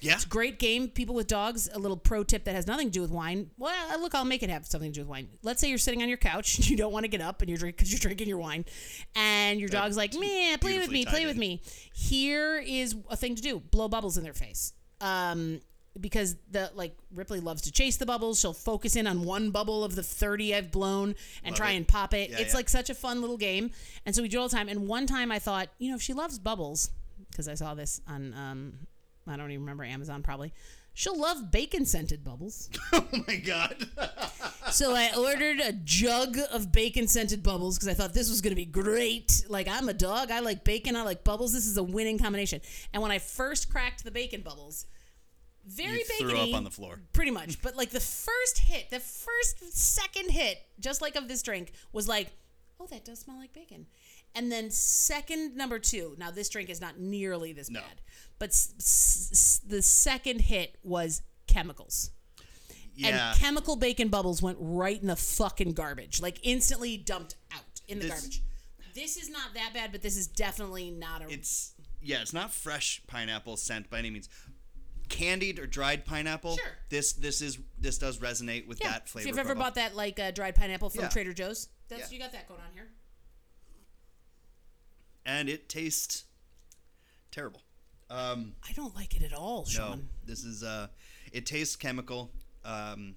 Yeah. Great game, people with dogs. A little pro tip that has nothing to do with wine. Well, uh, look, I'll make it have something to do with wine. Let's say you're sitting on your couch, (laughs) you don't want to get up, and you're drink because you're drinking your wine, and your dog's like, "Man, play with me, play tied with me." Here is a thing to do: blow bubbles in their face. Um, because the like Ripley loves to chase the bubbles. She'll focus in on one bubble of the 30 I've blown and try it. and pop it. Yeah, it's yeah. like such a fun little game. And so we do it all the time. And one time I thought, you know, if she loves bubbles, because I saw this on um I don't even remember Amazon probably. She'll love bacon scented bubbles. (laughs) oh my god. (laughs) so I ordered a jug of bacon scented bubbles because I thought this was going to be great. Like I'm a dog, I like bacon, I like bubbles. This is a winning combination. And when I first cracked the bacon bubbles, very You threw up on the floor. pretty much. But like the first hit, the first second hit, just like of this drink, was like, oh, that does smell like bacon. And then second number two. Now this drink is not nearly this No. bad, but s- s- s- the second hit was chemicals. Yeah. And chemical bacon bubbles went right in the fucking garbage, like instantly dumped out in the This- garbage. This is not that bad, but this is definitely not a. it's yeah, it's not fresh pineapple scent by any means. Candied or dried pineapple. Sure. This this is this does resonate with yeah. that If flavor. you've ever bought that like uh, dried pineapple from Yeah. Trader Joe's, that's Yeah. you got that going on here. and it tastes terrible. Um, I don't like it at all, no, Sean. this is uh, it tastes chemical. Um,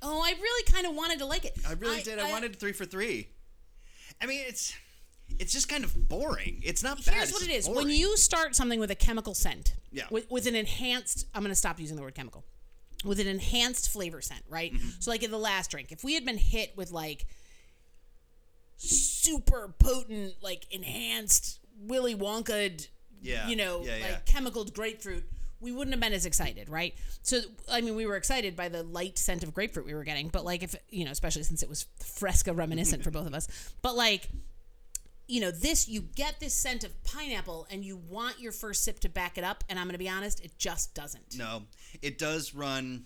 Oh, I really kind of wanted to like it. I really did. I, wanted three for three. I mean, it's it's just kind of boring. It's not bad. Here's what it is: is: when you start something with a chemical scent, Yeah. with, with an enhanced, I'm going to stop using the word chemical, with an enhanced flavor scent, right? Mm-hmm. So, like in the last drink, if we had been hit with like super potent, like enhanced Willy Wonka, Yeah, you know, yeah, like yeah. chemical grapefruit, we wouldn't have been as excited, right? So, I mean, we were excited by the light scent of grapefruit we were getting, but like if you know, especially since it was Fresca reminiscent (laughs) for both of us, but like you know, this you get this scent of pineapple and you want your first sip to back it up, and I'm gonna be honest, it just doesn't. No, it does run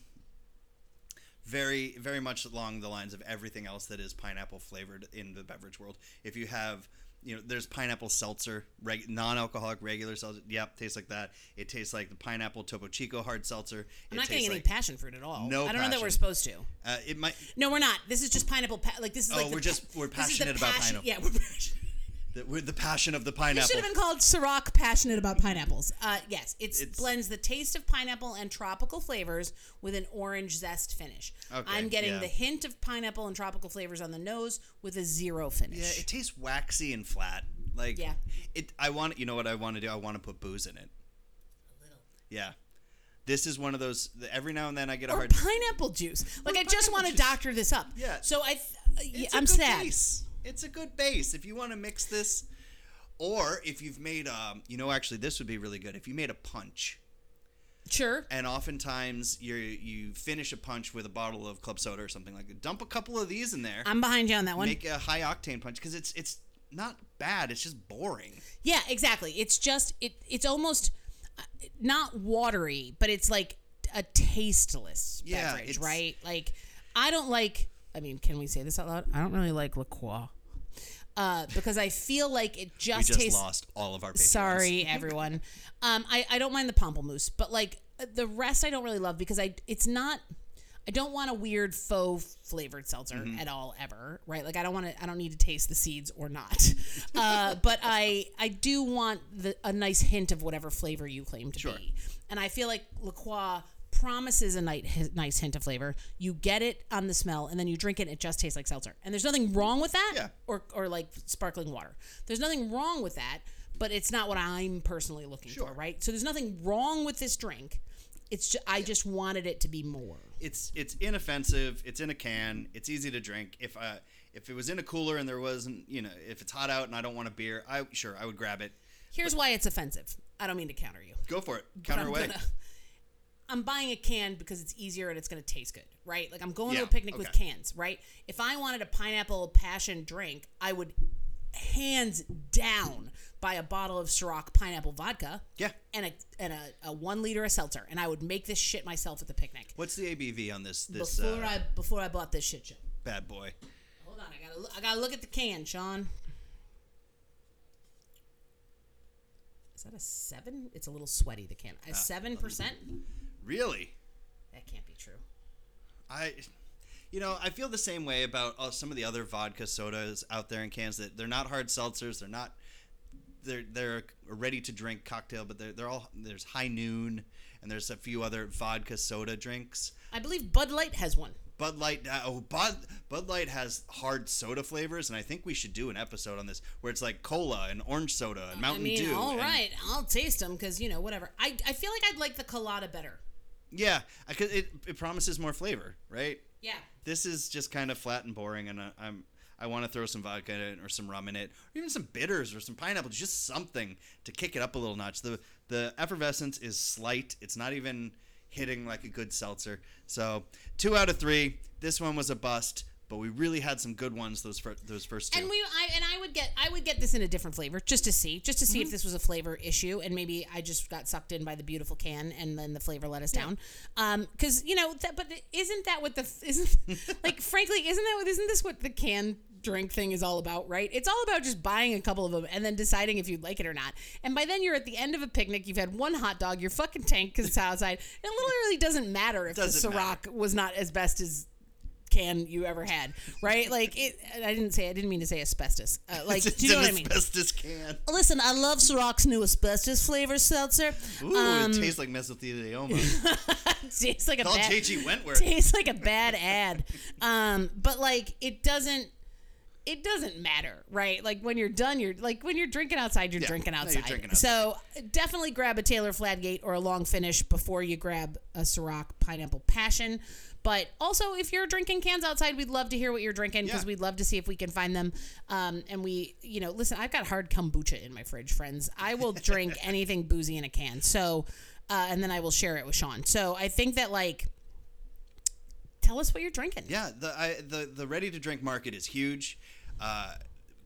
very, very much along the lines of everything else that is pineapple flavored in the beverage world. If you have, you know, there's pineapple seltzer, reg- non-alcoholic regular seltzer. Yep, tastes like that. It tastes like the pineapple Topo Chico hard seltzer. I'm it not getting tastes any like, passion fruit at all. No I don't know that we're supposed to. uh, it might. No, we're not. This is just pineapple. Pa- like this is Oh, like the we're just- we're this is the passionate about pineapple. Yeah, we're passionate. The, with the passion of the pineapple. It should have been called Ciroc Passionate About Pineapples. Uh, yes, It's- blends the taste of pineapple and tropical flavors with an orange zest finish. Okay, I'm getting yeah. the hint of pineapple and tropical flavors on the nose with a zero finish. Yeah, it tastes waxy and flat. Like Yeah. it. I want. You know what I want to do? I want to put booze in it. A little. Yeah. This is one of those. Every now and then I get a or hard. pineapple juice. Like Or I just want to doctor this up. Yeah. So I, th- It's I'm a good sad. Base. It's a good base if you want to mix this, or if you've made um. You know, actually, this would be really good if you made a punch. Sure. And oftentimes you you finish a punch with a bottle of club soda or something like that. Dump a couple of these in there. I'm behind you on that one. Make a high octane punch because it's it's not bad. It's just boring. yeah, exactly. It's just it. It's almost uh, not watery, but it's like a tasteless Yeah, beverage, right? Like I don't like. I mean, can we say this out loud? I don't really like La Croix. uh, because I feel like it just, We just, tastes. lost all of our patrons. Sorry, everyone. um, I, I don't mind the pamplemousse, but like uh, the rest, I don't really love because I it's not. I don't want a weird faux flavored seltzer Mm-hmm. at all ever, right? Like I don't want to. I don't need to taste the seeds or not. (laughs) uh, but I I do want the, a nice hint of whatever flavor you claim to Sure. be, and I feel like La Croix promises a nice, nice hint of flavor. You get it on the smell, and then you drink it. And it just tastes like seltzer, and there's nothing wrong with that, Yeah. or or like sparkling water. There's nothing wrong with that, but it's not what I'm personally looking Sure. for, right? So there's nothing wrong with this drink. It's just, I just wanted it to be more. It's it's inoffensive. It's in a can. It's easy to drink. If uh if it was in a cooler and there wasn't, you know, if it's hot out and I don't want a beer, I sure I would grab it. Here's why it's offensive. I don't mean to counter you. Go for it. Counter away. gonna- I'm buying a can because it's easier and it's going to taste good, right? Like I'm going to a picnic with cans, right? If I wanted a pineapple passion drink, I would hands down buy a bottle of Ciroc pineapple vodka Yeah. and a and a, a one liter of seltzer, and I would make this shit myself at the picnic What's the ABV on this this before uh, I before I bought this shit show. bad boy? Hold on, I gotta look, I gotta look at the can, Sean. Is that a seven? It's a little sweaty. The can, a seven percent. Really? That can't be true. I, you know, I feel the same way about uh, some of the other vodka sodas out there in cans. That they're not hard seltzers. They're not. They're they're a ready to drink cocktail, but they're they're all there's High Noon and there's a few other vodka soda drinks. I believe Bud Light has one. Bud Light, uh, oh Bud Bud Light has hard soda flavors, and I think we should do an episode on this where it's like cola and orange soda and Mountain I mean, Dew. all right, I'll taste them because you know whatever. I, I feel like I'd like the colada better. Yeah, because it it promises more flavor, right? Yeah. this is just kind of flat and boring, and I, I'm I want to throw some vodka in it or some rum in it, or even some bitters or some pineapple, just something to kick it up a little notch. The the effervescence is slight; it's not even hitting like a good seltzer. So two out of three. This one was a bust, but we really had some good ones those fir- those first two. And we, I, and I would get, I would get this in a different flavor just to see, just to see Mm-hmm. if this was a flavor issue, and maybe I just got sucked in by the beautiful can, and then the flavor let us down. Um, because you know that, but isn't that what the isn't (laughs) like? frankly, isn't that what isn't this what the can drink thing is all about, right? It's all about just buying a couple of them and then deciding if you'd like it or not. And by then you're at the end of a picnic. You've had one hot dog. You're fucking tanked because it's outside. It literally doesn't matter if Doesn't the matter. Ciroc was not as best as can you ever had, right? Like it. I didn't say. I didn't mean to say asbestos. Uh, (laughs) like, do you know what I mean? asbestos can. Listen, I love Ciroc's new asbestos flavor seltzer. Ooh, Um, it tastes like mesothelioma. (laughs) tastes like a Call bad. JG Wentworth. Tastes like a bad ad. Um, but like it doesn't. It doesn't matter, right? Like when you're done, you're like when you're drinking outside, you're Yeah. drinking No, you're outside. So definitely grab a Taylor Fladgate or a long finish before you grab a Ciroc Pineapple Passion. But also, if you're drinking cans outside, we'd love to hear what you're drinking because Yeah. we'd love to see if we can find them. Um, and we, you know, listen, I've got hard kombucha in my fridge, friends. I will drink (laughs) anything boozy in a can. So, uh, and then I will share it with Sean. So I think that like, tell us what you're drinking. Yeah, the I, the the ready to drink market is huge. Uh,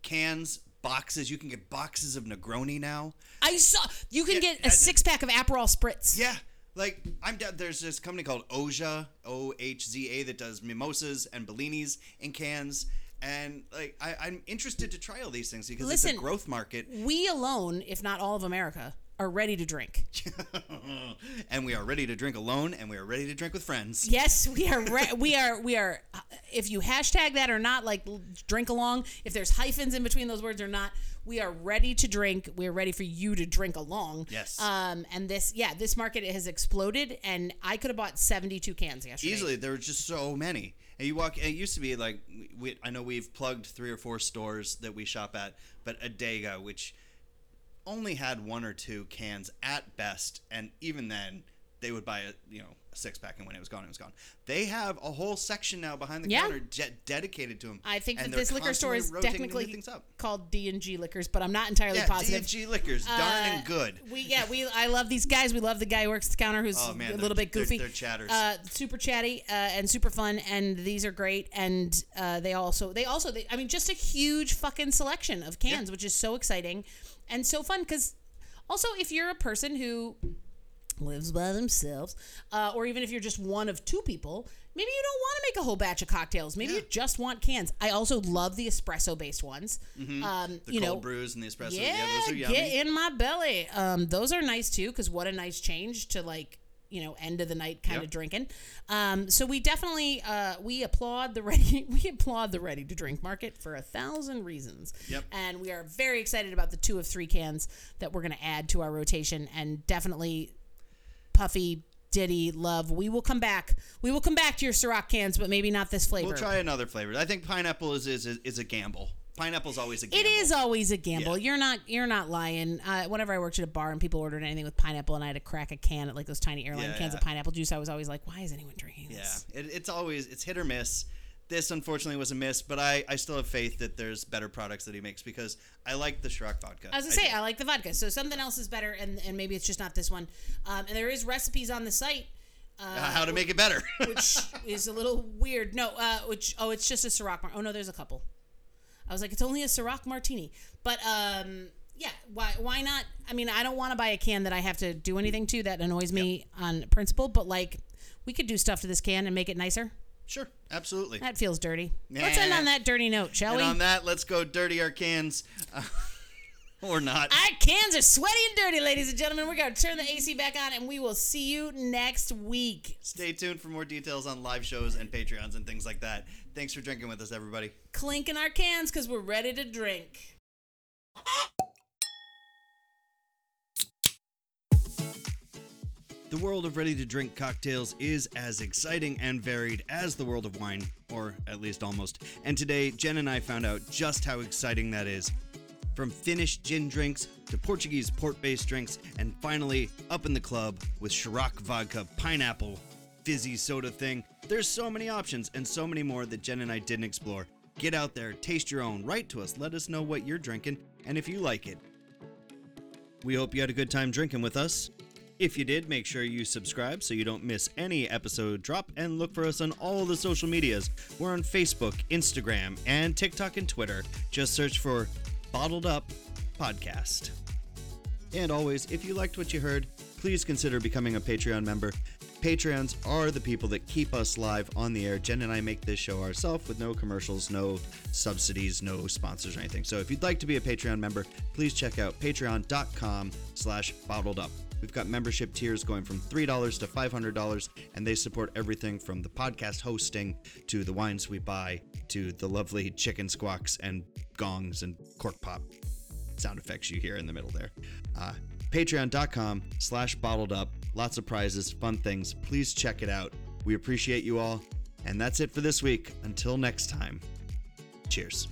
cans, boxes. You can get boxes of Negroni now. I saw you can Yeah, get a six pack of Aperol Spritz. Yeah, like I'm down. There's this company called Ohza, O H Z A, that does mimosas and bellinis in cans. And like I, I'm interested to try all these things because it's a growth market, We alone, if not all of America, are ready to drink. (laughs) and we are ready to drink alone, and we are ready to drink with friends. Yes, we are. Re- we are. We are. If you hashtag that or not, like drink along. If there's hyphens in between those words or not, we are ready to drink. We are ready for you to drink along. Yes. Um. And this, yeah, this market has exploded, and I could have bought 72 cans yesterday. Easily, there were just so many. And you walk. It used to be like we. I know we've plugged three or four stores that we shop at, but Adega, which only had one or two cans at best, and even then, they would buy a you know a six pack, and when it was gone, it was gone. They have a whole section now behind the Yeah. counter de- dedicated to them. I think that this liquor store is constantly rotating new technically called D and G Liquors, but I'm not entirely Yeah, positive. D&G Liquors, darn Uh, and good. We yeah we I love these guys. We love the guy who works the counter who's Oh, man, a little bit they're- goofy. they're chatters. Uh, super chatty uh, and super fun, and these are great. And uh, they also they also they, I mean just a huge fucking selection of cans, which is so exciting and so fun because also if you're a person who lives by themselves, uh, or even if you're just one of two people, maybe you don't want to make a whole batch of cocktails. Maybe you just want cans. I also love the espresso based ones. Um, Mm-hmm. The you cold know, brews and the espresso. yeah, Yeah, those are yummy. get in my belly. Um, those are nice too, because what a nice change to like you know end of the night kind Yep. of drinking. Um, so we definitely uh, we applaud the ready (laughs) we applaud the ready to drink market for a thousand reasons. Yep. And we are very excited about the two of three cans that we're going to add to our rotation, and definitely puffy. Diddy, love. We will come back. We will come back to your Ciroc cans, but maybe not this flavor. We'll try another flavor. I think pineapple is is, is a gamble. Pineapple's always a gamble. It is always a gamble. Yeah. You're not you're not lying. Uh, whenever I worked at a bar and people ordered anything with pineapple and I had to crack a can at like those tiny airline Yeah, cans yeah. of pineapple juice, I was always like, why is anyone drinking Yeah, this? it, it's always it's hit or miss. This unfortunately was a miss, but I, I still have faith that there's better products that he makes because I like the Ciroc vodka. I was gonna say do. I like the vodka, so something else is better, and, and maybe it's just not this one. Um, and there is recipes on the site, Uh, how to make it better. which (laughs) is a little weird. No, uh, which oh, it's just a Ciroc. Mar- oh no, there's a couple. I was like, it's only a Ciroc martini, but um, yeah, why why not? I mean, I don't want to buy a can that I have to do anything to. That annoys me on principle. But like, we could do stuff to this can and make it nicer. sure, absolutely. That feels dirty. Let's end on that dirty note, shall and we? on that, let's go dirty our cans, (laughs) (laughs) or not. Our cans are sweaty and dirty, ladies and gentlemen. We're gonna turn the AC back on, and we will see you next week. Stay tuned for more details on live shows and Patreons and things like that. Thanks for drinking with us, everybody. Clinking our cans because we're ready to drink. The world of ready to drink cocktails is as exciting and varied as the world of wine, or at least almost. And today, Jen and I found out just how exciting that is. From Finnish gin drinks to Portuguese port based drinks, and finally, up in the club with Ciroc vodka, pineapple, fizzy soda thing. There's so many options and so many more that Jen and I didn't explore. Get out there, taste your own, write to us, let us know what you're drinking, and if you like it. We hope you had a good time drinking with us. If you did, make sure you subscribe so you don't miss any episode drop and look for us on all the social medias. We're on Facebook, Instagram, and TikTok and Twitter. Just search for Bottled Up Podcast. And always, if you liked what you heard, please consider becoming a Patreon member. Patreons are the people that keep us live on the air. Jen and I make this show ourselves with no commercials, no subsidies, no sponsors or anything. So if you'd like to be a Patreon member, please check out patreon.com slash bottled up. We've got membership tiers going from $3 to $500, and they support everything from the podcast hosting to the wines we buy to the lovely chicken squawks and gongs and cork pop sound effects you hear in the middle there. Uh, Patreon.com slash bottled up. Lots of prizes, fun things. Please check it out. We appreciate you all. And that's it for this week. Until next time, cheers.